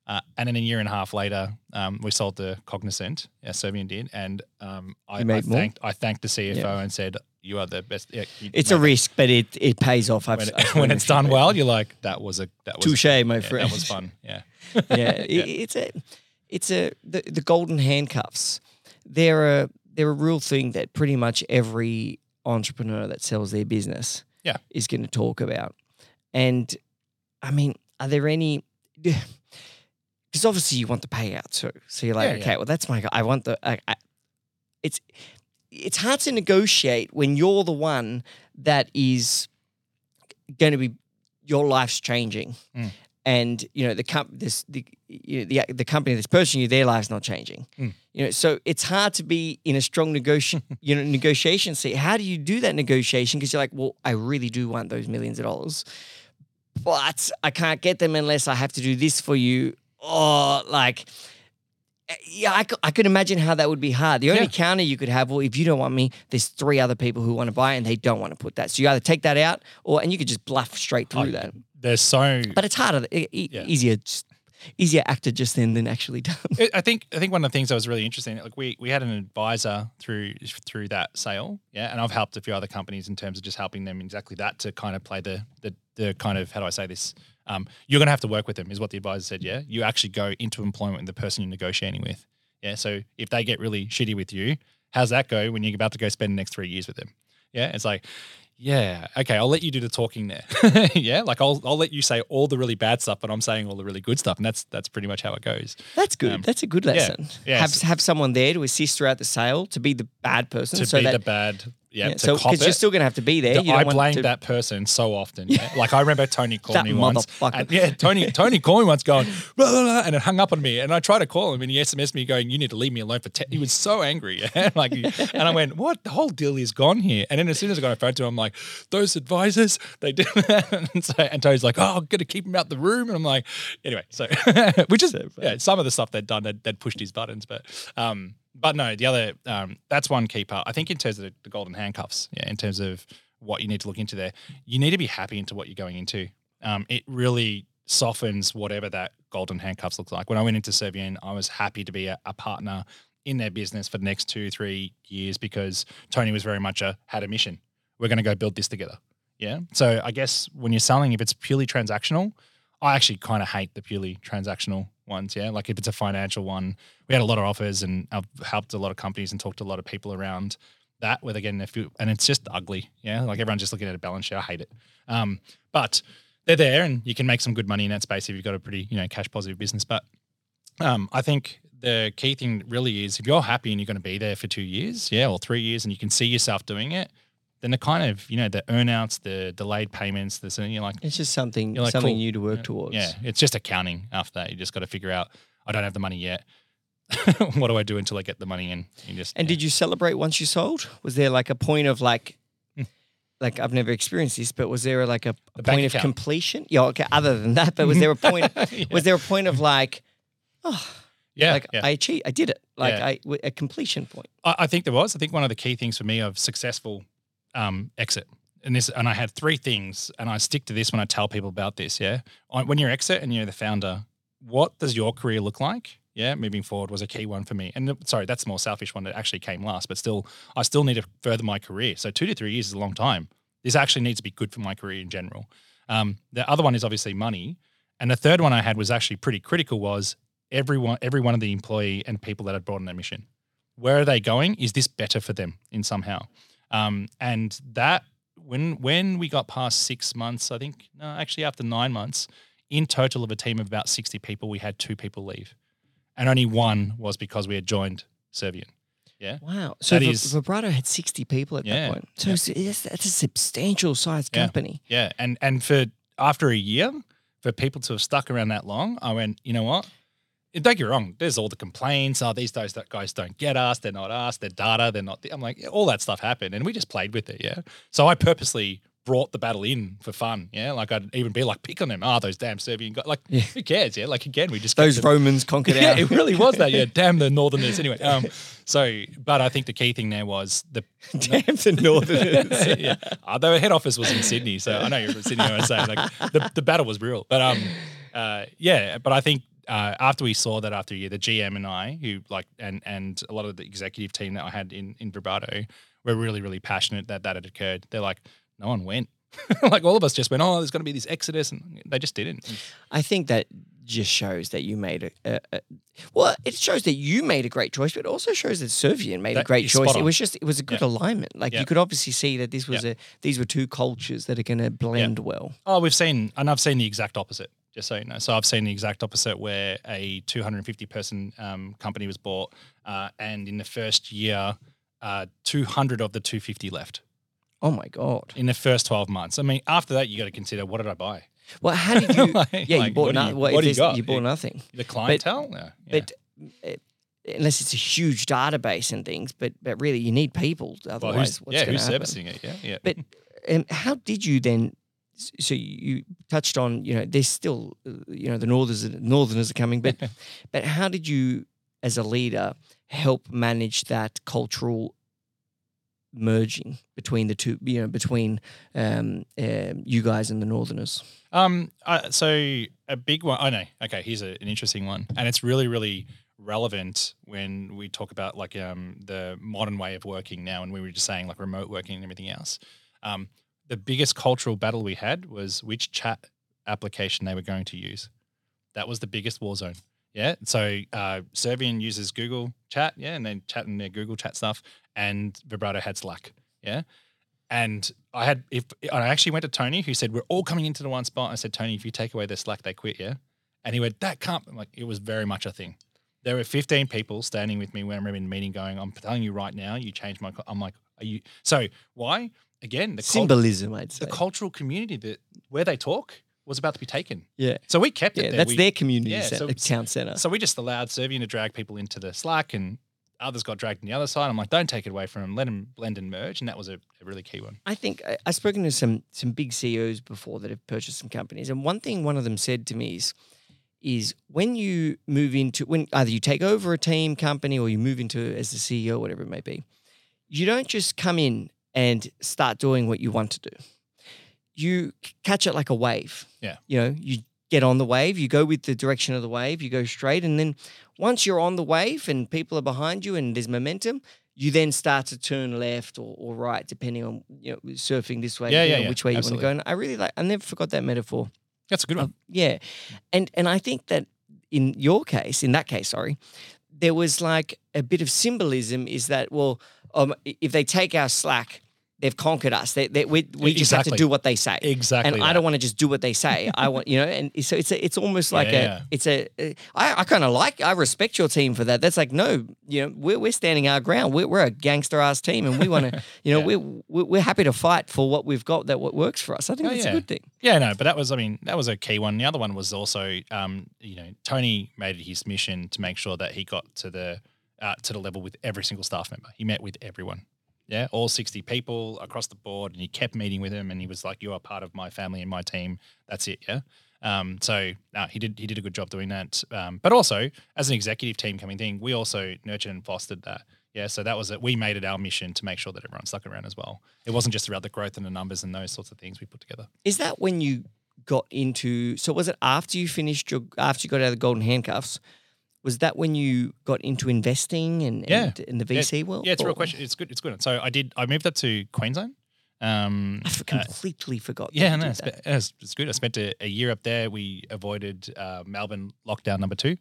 S2: Uh, and then a year and a half later, um, we sold to Cognizant. Yeah, Servian did, and um, I, I
S1: more?
S2: thanked I thanked the CFO
S1: Yeah.
S2: and said, "You are the best." Yeah,
S1: It's a
S2: it."
S1: risk, but it it pays off. I've,
S2: when, it- when it's done well. You're like, "That was a that was
S1: Touche, my
S2: yeah,
S1: friend.
S2: That was fun." Yeah,
S1: yeah, i- it's a it's a the, the golden handcuffs. They're a they're a real thing that pretty much every entrepreneur that sells their business
S2: Yeah.
S1: is going to talk about. And I mean, are there any? Because obviously you want the payout too. So you're like,
S2: Yeah, yeah.
S1: okay, well that's my. I want the. I, I, it's it's hard to negotiate when you're the one that is going to be your life's changing
S2: Mm.
S1: And you know the com- this the you know, the the company that's purchasing you their life's not changing.
S2: Mm.
S1: you know so it's hard to be in a strong negoti- you know negotiation seat. How do you do that negotiation? Because you're like well I really do want those millions of dollars but I can't get them unless I have to do this for you. Or like eh, Eh, yeah, I, I could imagine how that would be hard. The only
S2: Yeah.
S1: counter you could have, well, if you don't want me, there's three other people who want to buy and they don't want to put that. So you either take that out or, and you could just bluff straight through
S2: Oh,
S1: that.
S2: there's so.
S1: But it's harder, e-
S2: Yeah.
S1: easier, easier acted just then than actually done.
S2: I- think I think one of the things that was really interesting, like we we had an advisor through through that sale, yeah, and I've helped a few other companies in terms of just helping them exactly that to kind of play the the the kind of how do I say this? Um, you're going to have to work with them, is what the advisor said. Yeah, you actually go into employment with the person you're negotiating with. Yeah, so if they get really shitty with you, how's that go when you're about to go spend the next three years with them? Yeah, it's like. Yeah. Okay. I'll let you do the talking there. yeah. Like I'll I'll let you say all the really bad stuff, but I'm saying all the really good stuff, and that's that's pretty much how it goes.
S1: That's good.
S2: Um,
S1: That's a good lesson.
S2: yeah,
S1: Have have someone there to assist throughout the sale to be the bad person.
S2: to
S1: so
S2: be
S1: that
S2: the bad, yeah,
S1: yeah, so because you're still going to have to be there.
S2: Th-
S1: You don't
S2: I
S1: want
S2: blame
S1: to-
S2: that person so often. Yeah. Like I remember Tony called me once. And yeah, Tony Tony called me once going, blah, blah, blah, and it hung up on me. And I tried to call him and he SMS'd me going, You need to leave me alone for 10. He was so angry. Yeah. like and I went, What? The whole deal is gone here. And then as soon as I got a phone to him, I'm like, Those advisors, they did that. And, so, and Tony's like, Oh, I'm gonna keep him out the room. And I'm like, anyway, so which is yeah, some of the stuff they'd done, they'd, they'd pushed his buttons, but um but no, the other um, that's one key part. I think in terms of the, the golden handcuffs, yeah, in terms of what you need to look into there, you need to be happy into what you're going into. Um, it really softens whatever that golden handcuffs looks like. When I went into Servian, I was happy to be a, a partner in their business for the next two, three years because Tony was very much a had a mission. We're going to go build this together. Yeah. So I guess when you're selling, if it's purely transactional, I actually kind of hate the purely transactional ones. Yeah. Like if it's a financial one, we had a lot of offers and I've helped a lot of companies and talked to a lot of people around that where they're getting their food and it's just ugly. Yeah. Like everyone's just looking at a balance sheet. I hate it. Um, but they're there and you can make some good money in that space if you've got a pretty, you know, cash positive business. But um, I think the key thing really is if you're happy and you're going to be there for two years, yeah, or three years, and you can see yourself doing it, then the kind of you know the earnouts, the delayed payments, the you're like
S1: It's just something
S2: like,
S1: something
S2: cool.
S1: new to work
S2: Yeah.
S1: towards.
S2: yeah, it's just accounting. After that, you just got to figure out I don't have the money yet. what do I do until I get the money in? You just
S1: And
S2: yeah.
S1: did you celebrate once you sold? Was there like a point of like,
S2: Hmm.
S1: like I've never experienced this, but was there like a, a point of completion? Yeah, okay. Other than that, but was there a point?
S2: Yeah.
S1: Was there a point of like, oh,
S2: yeah,
S1: like
S2: yeah.
S1: I achieved, I did it, like. I a completion point.
S2: I, I think there was. I think one of the key things for me of successful um, exit, and this, and I had three things, and I stick to this when I tell people about this. Yeah, when you're exit and you're the founder, what does your career look like? Yeah, moving forward was a key one for me. And uh, sorry, that's the more selfish one that actually came last, but still, I still need to further my career. So two to three years is a long time. This actually needs to be good for my career in general. Um, the other one is obviously money, and the third one I had was actually pretty critical. Was everyone, every one of the employee and people that had brought on their mission where are they going? Is this better for them in somehow? Um, and that when when we got past six months, I think no, actually after nine months, in total of a team of about sixty people, we had two people leave, and only one was because we had joined Servian. Yeah,
S1: Wow. So
S2: That
S1: Vi-
S2: is-
S1: Vibrato had 60 people at
S2: Yeah,
S1: that point. So
S2: yeah.
S1: it's- that's a substantial sized
S2: Yeah.
S1: company.
S2: yeah, and and for after a year, for people to have stuck around that long, I went, you know what? Don't get me wrong. There's all the complaints. Oh, these that guys don't get us. They're not us. They're data. They're not. I'm like, all that stuff happened, and we just played with it. Yeah. So I purposely brought the battle in for fun. Yeah. Like I'd even be like, pick on them. Oh, those damn Servian guys. Like,
S1: Yeah.
S2: who cares? Yeah. Like again, we just
S1: Those Romans conquered
S2: yeah,
S1: our.
S2: it really was that. Yeah, damn the Northerners. Anyway, um, so but I think the key thing there was the
S1: Damn the Northerners.
S2: yeah, uh, their head office was in Sydney, so I know you're from Sydney. I saying like the, the battle was real, but um, uh, yeah, but I think. Uh, after we saw that after a year, the GM and I, who like, and and a lot of the executive team that I had in in Vibrato, were really really passionate that that had occurred. They're like, no one went. like all of us just went, oh, there's going to be this exodus, and they just didn't.
S1: I think that just shows that you made a, a, a well, it shows that you made a great choice, but it also shows that Servian made a great choice. It was just it was a good
S2: Yeah.
S1: alignment. Like
S2: Yeah.
S1: you could obviously see that this was a these were two cultures that are going to blend well.
S2: Oh, we've seen, and I've seen the exact opposite. Just so you know, so I've seen the exact opposite where a 250 person um, company was bought, uh, and in the first year, uh, 200 of the 250 left
S1: Oh my god!
S2: in the first 12 months. I mean, after that, you got to consider what did I buy?
S1: Well, how did you?
S2: Like-
S1: yeah, you
S2: like,
S1: bought
S2: what do you-
S1: nothing.
S2: what do you got?
S1: You bought nothing.
S2: The clientele, yeah, yeah.
S1: But uh, unless it's a huge database and things, but but really you need people.
S2: well,
S1: Otherwise,
S2: who's,
S1: what's
S2: yeah, who's
S1: happen?
S2: servicing it? Yeah, yeah.
S1: But um, how did you then? So you touched on, you know, there's still, uh, you know, the northerners northerners are coming, but but how did you, as a leader, help manage that cultural merging between the two, you know, between um, um you guys and the northerners?
S2: Um, uh, so a big one. I know. Okay, here's a, an interesting one, and it's really, really relevant when we talk about like um the modern way of working now, and we were just saying like remote working and everything else. Um, the biggest cultural battle we had was which chat application they were going to use. That was the biggest war zone. Yeah. So uh, Servian uses Google Chat, yeah, and then chat in their Google Chat stuff, and Vibrato had Slack, yeah. And I had if I actually went to Tony, who said we're all coming into the one spot. I said, Tony, if you take away their Slack, they quit, yeah. And he went, that can't. I'm like it was very much a thing. There were 15 people standing with me when I'm in the meeting, going, I'm telling you right now, you changed my. I'm like, are you? So why? Again, the
S1: Symbolism, I'd say.
S2: the cultural community that where they talk was about to be taken.
S1: yeah,
S2: So we kept it
S1: yeah,
S2: there.
S1: that's
S2: We-
S1: their community
S2: yeah,
S1: cen-
S2: so-
S1: town center.
S2: so we just allowed Servian to drag people into the Slack, and others got dragged on the other side. I'm like, don't take it away from them. Let them blend and merge, and that was a, a really key one.
S1: I think I, I've spoken to some some big CEOs before that have purchased some companies, and one thing one of them said to me is, is when you move into when either you take over a team company or you move into as the CEO, whatever it may be, you don't just come in and start doing what you want to do. You catch it like a wave.
S2: Yeah.
S1: You know, you get on the wave, you go with the direction of the wave, you go straight, and then once you're on the wave and people are behind you and there's momentum, you then start to turn left or, or right depending on you know surfing this way,
S2: Yeah, yeah, yeah,
S1: which way you want to go. And I really like. I never forgot that metaphor.
S2: That's a good one.
S1: Um, yeah, and and I think that in your case, in that case, sorry, there was like a bit of symbolism. Is that well, um, if they take our slack, they've conquered us. They, they, we we just have to do what they say.
S2: Exactly.
S1: And I don't want to just do what they say. I want, you know, and so it's a, it's almost like
S2: Yeah.
S1: a, it's a, I, I kind of like, I respect your team for that. That's like, no, you know, we're, we're standing our ground. We're, we're a gangster ass team and we want to, you know,
S2: Yeah.
S1: we're, we're, we're happy to fight for what we've got that what works for us. I think
S2: Oh,
S1: that's
S2: yeah.
S1: a good thing.
S2: Yeah, no, but that was, I mean, that was a key one. The other one was also, um, you know, Tony made it his mission to make sure that he got to the uh, to the level with every single staff member. He met with everyone. Yeah, all 60 people across the board, and he kept meeting with them. And he was like, "You are part of my family and my team. That's it." Yeah. Um, so no, he did he did a good job doing that. Um, but also as an executive team coming thing, we also nurtured and fostered that. Yeah, so that was it. We made it our mission to make sure that everyone stuck around as well. It wasn't just about the growth and the numbers and those sorts of things we put together.
S1: Is that when you got into, so was it after you finished your, after you got out of the golden handcuffs, was that when you got into investing and,
S2: Yeah.
S1: and in the VC world?
S2: Yeah, it's a real question. It's good. It's good. So I did. I moved up to Queensland. Um,
S1: I
S2: uh,
S1: completely forgot.
S2: yeah, no,
S1: did
S2: it's,
S1: that.
S2: it's, it's good. I spent a, a year up there. We avoided uh, Melbourne lockdown number two.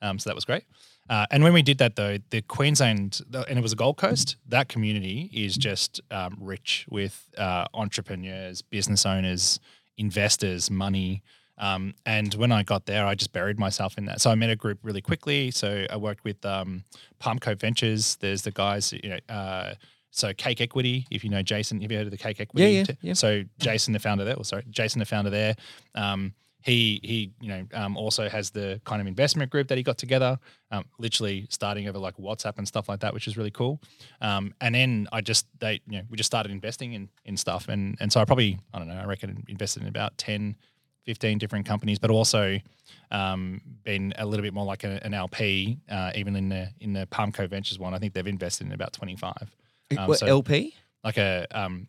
S2: Um, so that was great. Uh, and when we did that, though, the Queensland, and it was a Gold Coast, that community is just um, rich with uh, entrepreneurs, business owners, investors, money. Um, and when I got there, I just buried myself in that. So I met a group really quickly. So I worked with um, Palm Cove Ventures. There's the guys, you know, uh, so Cake Equity, if you know Jason, have you heard of the Cake Equity?
S1: Yeah, yeah, yeah.
S2: So Jason, the founder there, or sorry, Jason, the founder there. Um, he he, you know, um, also has the kind of investment group that he got together, um, literally starting over like WhatsApp and stuff like that, which is really cool. Um, and then I just they, you know, we just started investing in in stuff, and and so I probably I don't know, I reckon invested in about 10, 15 different companies, but also um, been a little bit more like a, an LP, uh, even in the in the Palm Cove Ventures one. I think they've invested in about twenty five. Um,
S1: What,
S2: so-
S1: LP?
S2: like a um,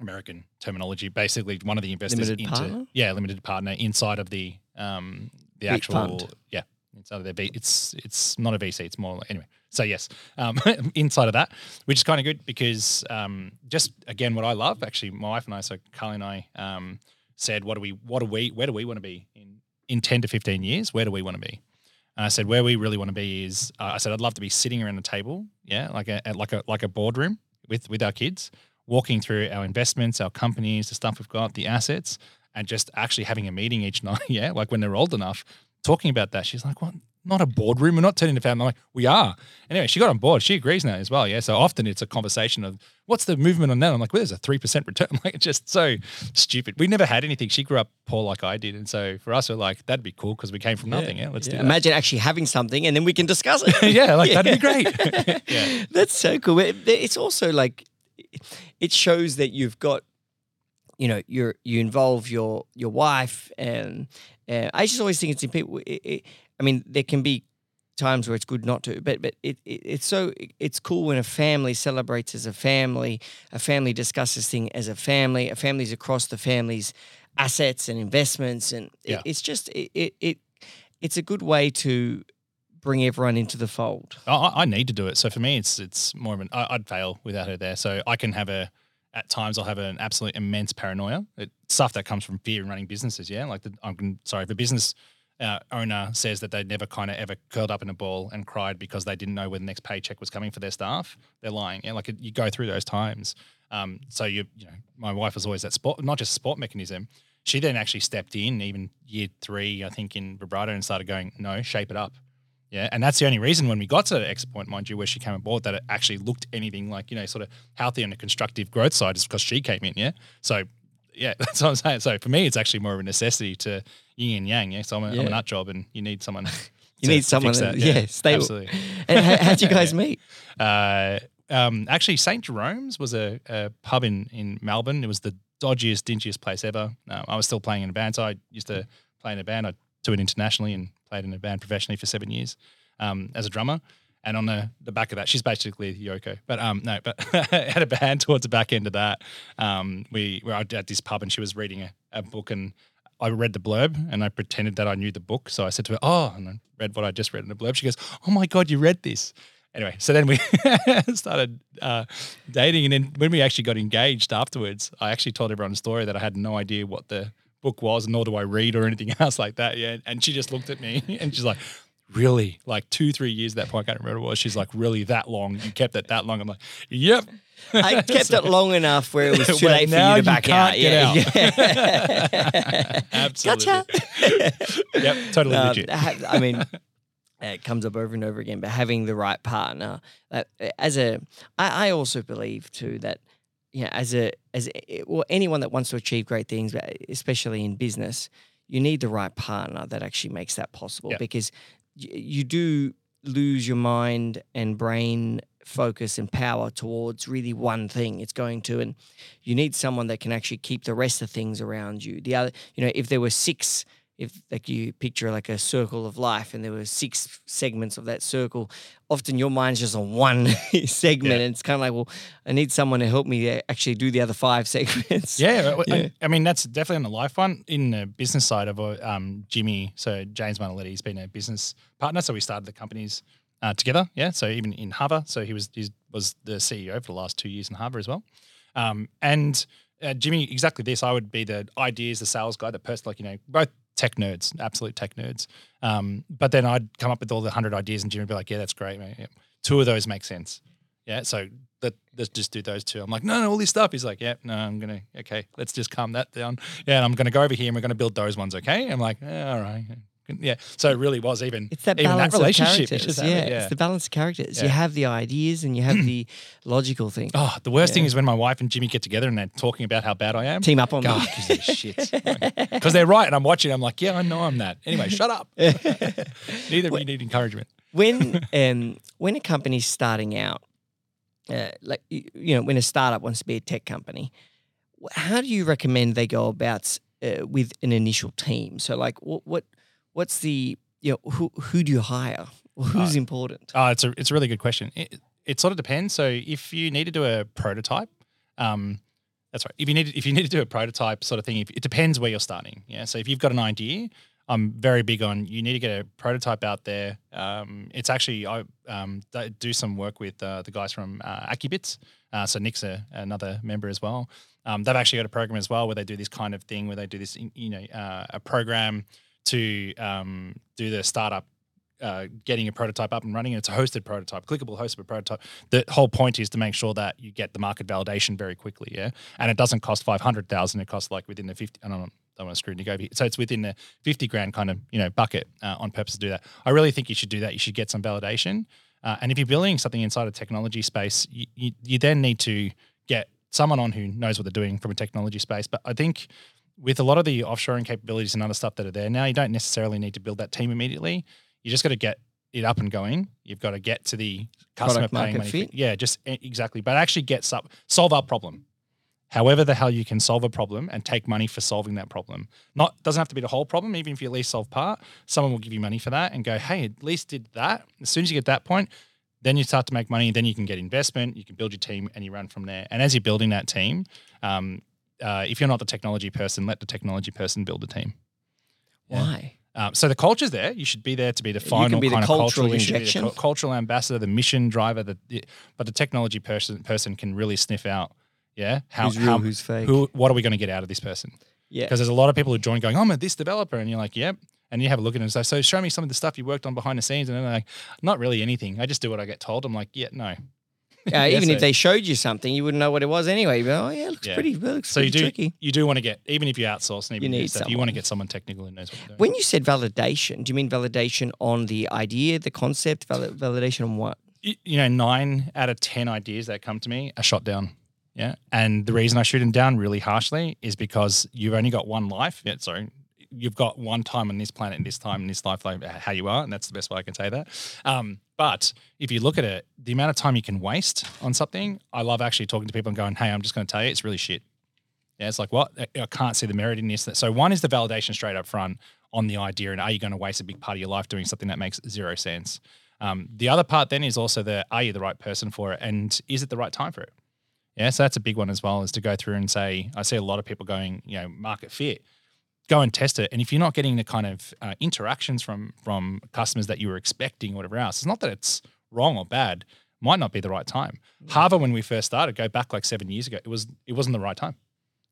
S2: American terminology. Basically, one of the investors
S1: Limited
S2: into
S1: partner?
S2: yeah, limited partner inside of the um the
S1: Big
S2: actual
S1: fund.
S2: yeah inside of their V. It's it's not a VC. It's more like, anyway. So yes, um, inside of that, which is kind of good because um, just again, what I love actually, my wife and I, so Carly and I, um, said, what do we, what do we, where do we want to be in in ten to fifteen years? Where do we want to be? And I said, where we really want to be is, uh, I said, I'd love to be sitting around the table, yeah, like a like a like a boardroom with with our kids, walking through our investments, our companies, the stuff we've got, the assets, and just actually having a meeting each night, yeah, like when they're old enough, talking about that. She's like, what? Not a boardroom. We're not turning to family. I'm like, we are. Anyway, she got on board. She agrees now as well. Yeah. So often it's a conversation of what's the movement on that? I'm like, well, there's a 3% return. I'm like, it's just so stupid. We never had anything. She grew up poor like I did. And so for us, we're like, that'd be cool because we came from nothing. Yeah. let's
S1: Yeah.
S2: do that.
S1: Imagine actually having something and then we can discuss it.
S2: yeah. Like, that'd be great. yeah.
S1: That's so cool. It's also like it shows that you've got, you know, you're you involve your your wife, and uh, I just always think it's in people. I mean, there can be times where it's good not to, but but it, it it's so it's cool when a family celebrates as a family, a family discusses things as a family, a family's across the family's assets and investments, and it-
S2: Yeah.
S1: it's just it, it it it's a good way to bring everyone into the fold.
S2: I- I, need to do it. So for me, it's it's more of an I, I'd fail without her there. So I can have a at times I'll have an absolute immense paranoia. It, stuff that comes from fear in running businesses. Yeah, like the, I'm sorry if a business uh, owner says that they never kind of ever curled up in a ball and cried because they didn't know where the next paycheck was coming for their staff. They're lying. Yeah, like you go through those times. Um, so you you know, my wife was always that sport, not just a sport mechanism. She then actually stepped in, even year three, I think, in vibrato, and started going, no, shape it up. Yeah, and that's the only reason when we got to exit point, mind you, where she came aboard, that it actually looked anything like you know sort of healthy on a constructive growth side, is because she came in. Yeah, so yeah, that's what I'm saying. So for me, it's actually more of a necessity to yin and yang. Yeah, so I'm a, I'm a nut job, and you need someone.
S1: You need someone that-
S2: that.
S1: yeah, stable.
S2: absolutely.
S1: And how, how'd you guys meet?
S2: Uh, um, actually, St. Jerome's was a, a pub in, in Melbourne. It was the dodgiest, dingiest place ever. Um, I was still playing in a band, so I used to play in a band. I toured internationally and played in a band professionally for seven years um, as a drummer. And on the, the back of that, she's basically Yoko. But um, no, but had a band towards the back end of that. Um, we were at this pub and she was reading a, a book and I read the blurb and I pretended that I knew the book. So I said to her, "Oh," and I read what I just read in the blurb. She goes, "Oh my god, you read this." Anyway, so then we started uh, dating, and then when we actually got engaged afterwards, I actually told everyone a story that I had no idea what the book was, nor do I read or anything else like that. Yeah, and she just looked at me and she's like. Really, like two, three years at that point, I can't remember what it was. She's like, really that long? You kept it that long? I'm like, yep.
S1: I kept it long enough where it was too late for you to back out. yeah,
S2: out.
S1: yeah.
S2: Absolutely.
S1: Gotcha.
S2: yep, totally
S1: Um,
S2: legit.
S1: I mean, it comes up over and over again, but having the right partner, uh, as a, I, I also believe too that, you know, as a, as a, well, anyone that wants to achieve great things, but especially in business, you need the right partner that actually makes that possible
S2: Yeah.
S1: because you do lose your mind and brain focus and power towards really one thing. It's going to and you need someone that can actually keep the rest of things around you. The other you know if there were six if like you picture like a circle of life and there were six segments of that circle often your mind's just on one segment
S2: Yeah.
S1: and it's kind of like well i need someone to help me actually do the other five segments
S2: Yeah, I-
S1: Yeah.
S2: I, mean that's definitely on the life one. In the business side of uh, um, Jimmy, so James Manaletti, he's been a business partner. So we started the companies uh, together. Yeah, so even in Hava, so he was he was the CEO for the last two years in Hava as well. Um, and uh, Jimmy, exactly this. I would be the ideas, the sales guy, the person like you know both tech nerds, absolute tech nerds. Um, but then I'd come up with all the hundred ideas, and Jimmy would be like, "Yeah, that's great, mate. Yep. Two of those make sense. Yeah, so let, let's just do those two. I'm like, no, no, all this stuff. He's like, yeah, no, I'm gonna okay, let's just calm that down. Yeah, and I'm gonna go over here and we're gonna build those ones. Okay, I'm like, yeah, all right. Yeah, so it really was even
S1: It's that
S2: even that relationship.
S1: of
S2: is just
S1: yeah,
S2: having-
S1: it's the balance of characters. You have the ideas and you have the logical thing.
S2: Oh, the worst thing is when my wife and Jimmy get together and they're talking about how bad I am.
S1: Team up on
S2: God,
S1: me.
S2: gives me shit. Because they're right, and I'm watching. I'm like, yeah, I know I'm that. Anyway, shut up. Neither of you need encouragement.
S1: when um, when a company's starting out, uh, like you you know, when a startup wants to be a tech company, how do you recommend they go about uh, with an initial team? So, like, what what what's the you know who who do you hire? Or who's important?
S2: Oh, it's a it's a really good question. It, it sort of depends. So if you need to do a prototype, um, that's right. If you need if you need to do a prototype sort of thing, if, it depends where you're starting. Yeah. So if you've got an idea, I'm very big on you need to get a prototype out there. Um, it's actually I um, do some work with uh, the guys from uh, Akibits. Uh, so Nick's a, another member as well. Um, they've actually got a program as well where they do this kind of thing where they do this, you know, uh, a program to um, do the startup uh, getting a prototype up and running. And it's a hosted prototype, clickable hosted prototype. The whole point is to make sure that you get the market validation very quickly. Yeah, and it doesn't cost five hundred thousand. It costs like within the fifty. I don't, don't want to screw Nick over. So it's within the fifty grand kind of you know bucket uh, on purpose to do that. I really think you should do that. You should get some validation. Uh, and if you're building something inside a technology space, you, you, you then need to get someone on who knows what they're doing from a technology space. But I think with a lot of the offshoring capabilities and other stuff that are there now, you don't necessarily need to build that team immediately. You just got to get it up and going. You've got to get to the customer
S1: Product
S2: paying money.
S1: fit.
S2: Yeah, just exactly. But actually get some, solve our problem. However the hell you can solve a problem and take money for solving that problem. Not doesn't have to be the whole problem. Even if you at least solve part, someone will give you money for that and go, hey, at least did that. As soon as you get that point, then you start to make money. Then you can get investment. You can build your team and you run from there. And as you're building that team, um, uh, if you're not the technology person, let the technology person build a team. Yeah.
S1: Why?
S2: Um, so the culture's there. You should be there to be the final
S1: be the
S2: kind of
S1: cultural
S2: cultural. You should be the
S1: injection.
S2: cultural ambassador, the mission driver. The, the- but the technology person person can really sniff out. Yeah, how
S1: who's real?
S2: how
S1: who's fake?
S2: who what are we going to get out of this person?
S1: yeah.
S2: Because there's a lot of people who join going, oh, I'm a this developer, and you're like, yep. And you have a look at it and say, so show me some of the stuff you worked on behind the scenes, and they're like, not really anything. I just do what I get told. I'm like, yeah, no.
S1: Uh, yeah, even
S2: so-
S1: if they showed you something, you wouldn't know what it was anyway. You'd oh yeah, it looks
S2: Yeah.
S1: pretty. It looks
S2: So you do
S1: tricky.
S2: you do want to get even if you outsource and even
S1: You need
S2: stuff, you want to get someone technical who knows what they're doing.
S1: When you said validation, do you mean validation on the idea, the concept, val- validation on what?
S2: y- you know, nine out of 10 ideas that come to me are shot down. Yeah. And the reason I shoot them down really harshly is because you've only got one life. Yeah. Sorry. You've got one time on this planet and this time in this life, like how you are. And that's the best way I can say that. Um, but if you look at it, the amount of time you can waste on something, I love actually talking to people and going, hey, I'm just going to tell you, it's really shit. Yeah, it's like what I- I can't see the merit in this. So one is the validation straight up front on the idea, and are you going to waste a big part of your life doing something that makes zero sense? Um, the other part then is also the are you the right person for it, and is it the right time for it? Yeah, so that's a big one as well. Is to go through and say, I see a lot of people going, you know, market fit. Go and test it, and if you're not getting the kind of uh, interactions from from customers that you were expecting, or whatever else, it's not that it's wrong or bad. Might not be the right time. Hava, when we first started, go back like seven years ago, it was it wasn't the right time.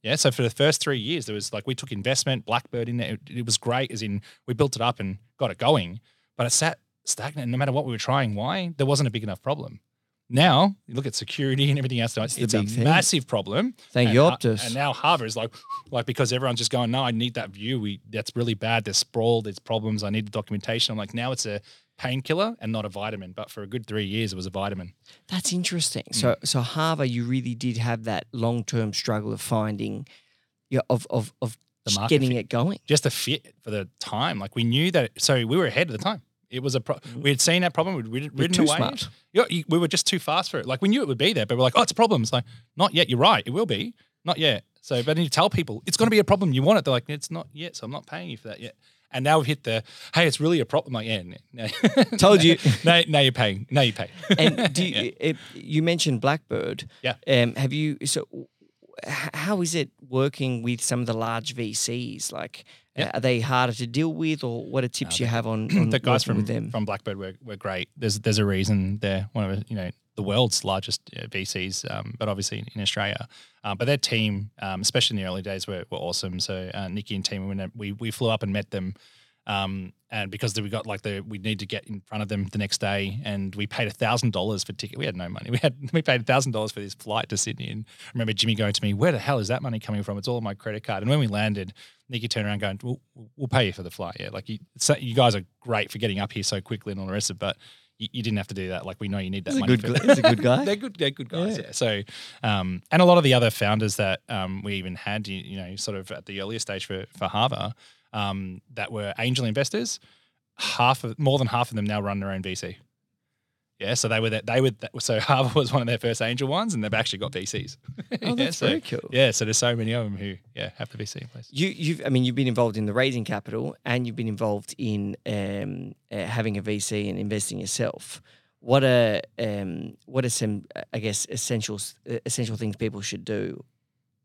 S2: Yeah. So for the first three years, there was like we took investment, Blackbird in there. It, it was great, as in we built it up and got it going, but it sat stagnant. No matter what we were trying, why there wasn't a big enough problem. Now you look at security and everything else. It's, it's a
S1: thing.
S2: massive problem.
S1: Thank
S2: and,
S1: you, Optus.
S2: And now Hava is like, like because everyone's just going, no, I need that view. We that's really bad. There's sprawl. There's problems. I need the documentation. I'm like, now it's a painkiller and not a vitamin. But for a good three years, it was a vitamin.
S1: That's interesting. So,
S2: Mm.
S1: so Hava, you really did have that long term struggle of finding, yeah, of of of
S2: The market
S1: getting
S2: fit.
S1: it going.
S2: just a fit for the time. Like we knew that, so we were ahead of the time. It was a pro- we had seen that problem. We'd rid-
S1: Mm. You're
S2: ridden
S1: too
S2: away.
S1: smart.
S2: Yeah, you- we were just too fast for it. Like we knew it would be there, but we're like, oh, it's a problem. It's like not yet. You're right. It will be not yet. So, but then you tell people it's going to be a problem. You want it. They're like, it's not yet. So I'm not paying you for that yet. And now we've hit the hey, it's really a problem. Like, yeah, no,
S1: Told you.
S2: now, now you're paying. Now you pay.
S1: And do you,
S2: Yeah.
S1: it, you mentioned Blackbird?
S2: Yeah.
S1: Um, have you so? How is it working with some of the large VCs? Like,
S2: Yeah.
S1: are they harder to deal with, or what are tips
S2: No,
S1: you have on, on
S2: the guys from
S1: with them?
S2: from Blackbird were, were great. There's there's a reason they're one of the, you know the world's largest uh, VCs, um, but obviously in, Australia. Uh, but their team, um, especially in the early days, were, were awesome. So uh, Niki and team, we we flew up and met them. Um, and because we got like the we need to get in front of them the next day, and we paid a thousand dollars for ticket. We had no money. We had we paid a thousand dollars for this flight to Sydney. And I remember Jimmy going to me, "Where the hell is that money coming from? It's all on my credit card." And when we landed, Niki turned around going, "We'll, we'll pay you for the flight. Yeah, like you, so you guys are great for getting up here so quickly and all the rest of it, but." You, you didn't have to do that. Like we know you need that
S1: He's a
S2: money.
S1: good. He's a good guy.
S2: they're good. They're good guys.
S1: Yeah.
S2: Yeah. So, um, and a lot of the other founders that um, we even had, you, you know, sort of at the earlier stage for for Hava, um, that were angel investors. Half of more than half of them now run their own VC. Yeah, so they were that they were that, so Hava was one of their first angel ones, and they've actually got VCs.
S1: Oh,
S2: Yeah,
S1: that's
S2: so-
S1: very cool.
S2: Yeah, so there's so many of them who yeah have the VC in place.
S1: You, you've, I mean, you've been involved in the raising capital, and you've been involved in um, uh, having a VC and investing yourself. What are um, what are some, I guess, essential uh, essential things people should do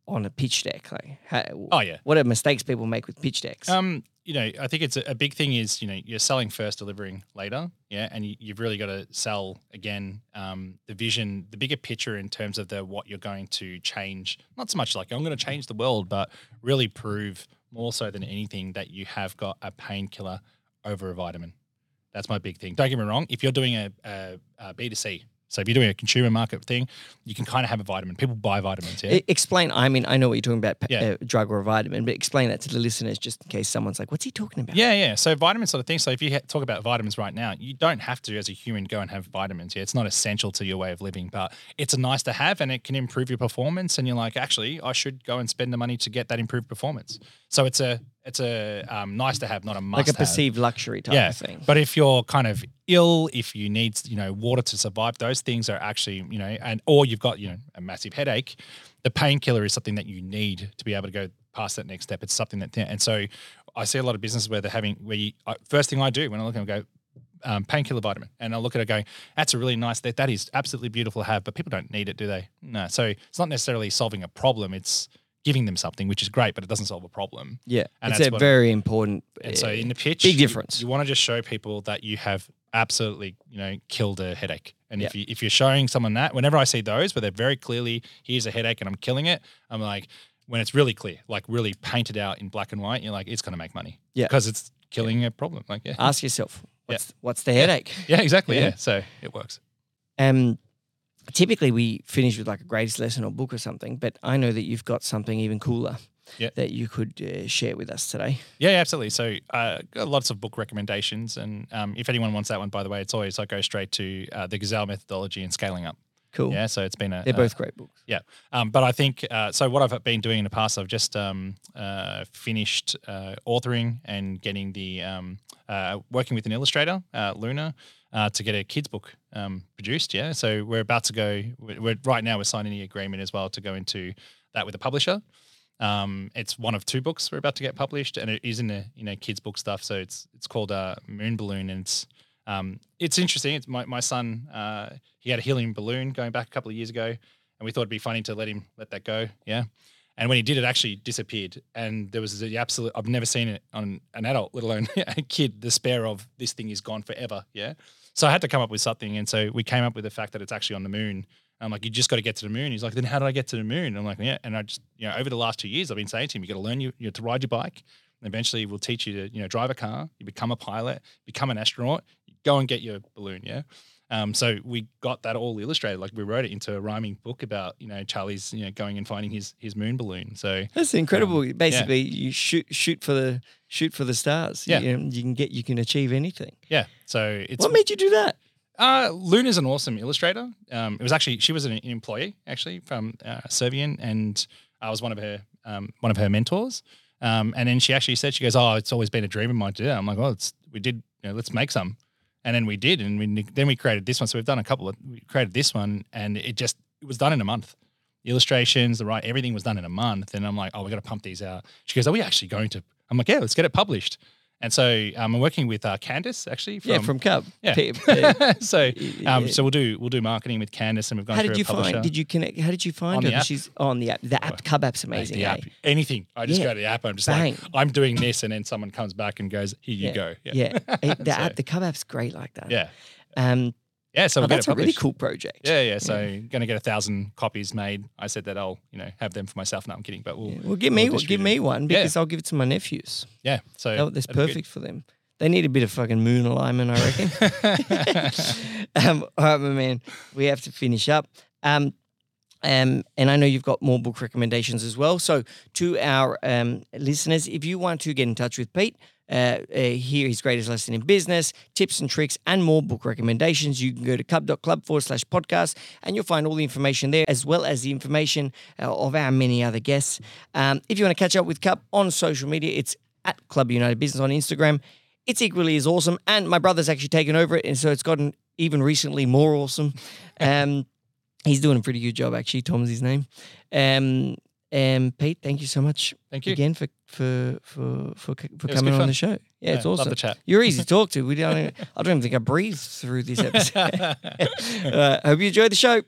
S1: on a pitch deck? Like, how,
S2: Oh yeah,
S1: what are mistakes people make with pitch decks?
S2: Um, you know, I think it's a, a big thing is, you know, you're selling first, delivering later. Yeah. And you, you've really got to sell again, um, the vision, the bigger picture in terms of the, what you're going to change. Not so much like I'm going to change the world, but really prove more so than anything that you have got a painkiller over a vitamin. That's my big thing. Don't get me wrong. If you're doing a, a, a B2C, so if you're doing a consumer market thing, you can kind of have a vitamin. People buy vitamins. Yeah.
S1: Explain. I mean, I know what you're talking about,
S2: Yeah.
S1: uh, drug or a vitamin, but explain that to the listeners just in case someone's like, "What's he talking about?"
S2: Yeah, yeah. So vitamin sort of thing. So if you ha- talk about vitamins right now, you don't have to, as a human, go and have vitamins. Yeah, it's not essential to your way of living, but it's a nice to have, and it can improve your performance. And you're like, actually, I should go and spend the money to get that improved performance. So it's a it's a um, nice to have, not a must.
S1: like a
S2: have.
S1: perceived luxury type
S2: yeah.
S1: of thing.
S2: But if you're kind of ill, if you need you know water to survive, those things are actually you know, and or you've got you know a massive headache, the painkiller is something that you need to be able to go past that next step. It's something that and so I see a lot of businesses where they're having where you first thing I do when I look at them, I go. Um, painkiller vitamin, and I look at it going, "That's a really nice. That that is absolutely beautiful to have, but people don't need it, do they? No. So it's not necessarily solving a problem; it's giving them something, which is great, but it doesn't solve a problem.
S1: yeah,
S2: and
S1: it's a very important.
S2: And so
S1: uh,
S2: in the pitch,
S1: big difference.
S2: You, want to just show people that you have absolutely, you know, killed a headache. And if
S1: Yeah.
S2: you if you're showing someone that, whenever I see those where they're very clearly, here's a headache and I'm killing it, I'm like, when it's really clear, like really painted out in black and white, you're like, it's going to make money.
S1: Yeah.
S2: Because it's killing a problem. Like, yeah.
S1: ask yourself, what's what's the headache?
S2: yeah, exactly.
S1: Yeah.
S2: Yeah. So it works.
S1: Um, typically we finish with like a greatest lesson or book or something, but I know that you've got something even cooler
S2: Yeah.
S1: that you could uh, share with us today.
S2: Yeah, absolutely. So, uh, got lots of book recommendations, and um, if anyone wants that one, by the way, it's always I go straight to uh, the Gazelle methodology and scaling up.
S1: Cool.
S2: Yeah, so it's been a
S1: They're both great books.
S2: Yeah, um, but I think uh, so. What I've been doing in the past, I've just um, uh, finished uh, authoring and getting the um, uh, working with an illustrator, uh, Luna, uh, to get a kids book um, produced. Yeah, so we're about to go. We're, we're right now we're signing the agreement as well to go into that with a publisher. Um, it's one of two books we're about to get published, and it is in the you know kids book stuff. So it's it's called uh, Moon Balloon, and it's um, it's interesting. It's my my son. Uh, he had a helium balloon going back a couple of years ago, and we thought it'd be funny to let him let that go. Yeah. And when he did, it actually disappeared. And there was the absolute, I've never seen it on an adult, let alone a kid, despair of this thing is gone forever. Yeah. So I had to come up with something. And so we came up with the fact that it's actually on the moon. I'm like, you just got to get to the moon. He's like, then how did I get to the moon? And I'm like, yeah. And I just, you know, over the last two years, I've been saying to him, you got to learn you, you know, to ride your bike. And eventually we'll teach you to, you know, drive a car, you become a pilot, become an astronaut, go and get your balloon. Yeah. Um, so we got that all illustrated. Like we wrote it into a rhyming book about, you know, Charlie's, you know, going and finding his his moon balloon. So
S1: That's incredible. Basically, you shoot shoot for the shoot for the stars.
S2: Yeah.
S1: You, you can get you can achieve anything.
S2: yeah. So it's
S1: what made you do that?
S2: Uh, Luna's an awesome illustrator. Um, it was actually she was an employee actually from uh, Servian, and I was one of her um, one of her mentors. Um, and then she actually said, she goes, "Oh, it's always been a dream of mine to do that." I'm like, "Well, it's we did. You know, let's make some." And then we did, and we then we created this one. So we've done a couple of we created this one, and it just it was done in a month. The illustrations, the right, everything was done in a month. And I'm like, "Oh, we got to pump these out." She goes, "Are we actually going to?" I'm like, "Yeah, let's get it published." And so um, I'm working with uh, Candice actually. From,
S1: yeah, from Cub.
S2: yeah.
S1: P-
S2: so um,
S1: yeah.
S2: so we'll do we'll do marketing with Candice and we've gone
S1: how
S2: through
S1: did you find? Did you connect? How did you find
S2: On
S1: her?
S2: the app.
S1: She's on the app. The app Cub app's amazing.
S2: the
S1: eh?
S2: app, anything. I just
S1: Yeah.
S2: go to the app. I'm just
S1: Bang.
S2: like, I'm doing this, and then someone comes back and goes, "Here you
S1: Yeah.
S2: go."
S1: Yeah, Eh, the
S2: So-
S1: app, the Cub app's great like that.
S2: yeah,
S1: Um,
S2: yeah, so
S1: Oh,
S2: we'll
S1: that's a really cool project.
S2: Yeah, yeah. So going to get a thousand copies made. I said that I'll, you know, have them for myself. No, I'm kidding, but we'll.
S1: Yeah. Well, give me
S2: we'll
S1: give me one
S2: Yeah.
S1: because I'll give it to my nephews.
S2: Yeah, so
S1: That, that's
S2: that'd be good.
S1: perfect for them. They need a bit of fucking moon alignment, I reckon. um, all right, my man. We have to finish up. Um, um, and I know you've got more book recommendations as well. So, to our um, listeners, if you want to get in touch with Pete, uh, uh, hear his greatest lesson in business, tips and tricks, and more book recommendations, you can go to cub.club forward slash podcast and you'll find all the information there, as well as the information uh, of our many other guests. Um, if you want to catch up with Cub on social media, it's at Club United Business on Instagram. It's equally as awesome. And my brother's actually taken over it. And so it's gotten even recently more awesome. Um, he's doing a pretty good job, actually. Tom's his name. Um, um, Pete, thank you so much
S2: Thank you.
S1: again for for for for, for coming on
S2: fun.
S1: the show. Yeah, it's awesome.
S2: love the chat.
S1: You're easy to talk to. We don't. I don't even think I breathed through this episode. uh, hope you enjoyed the show.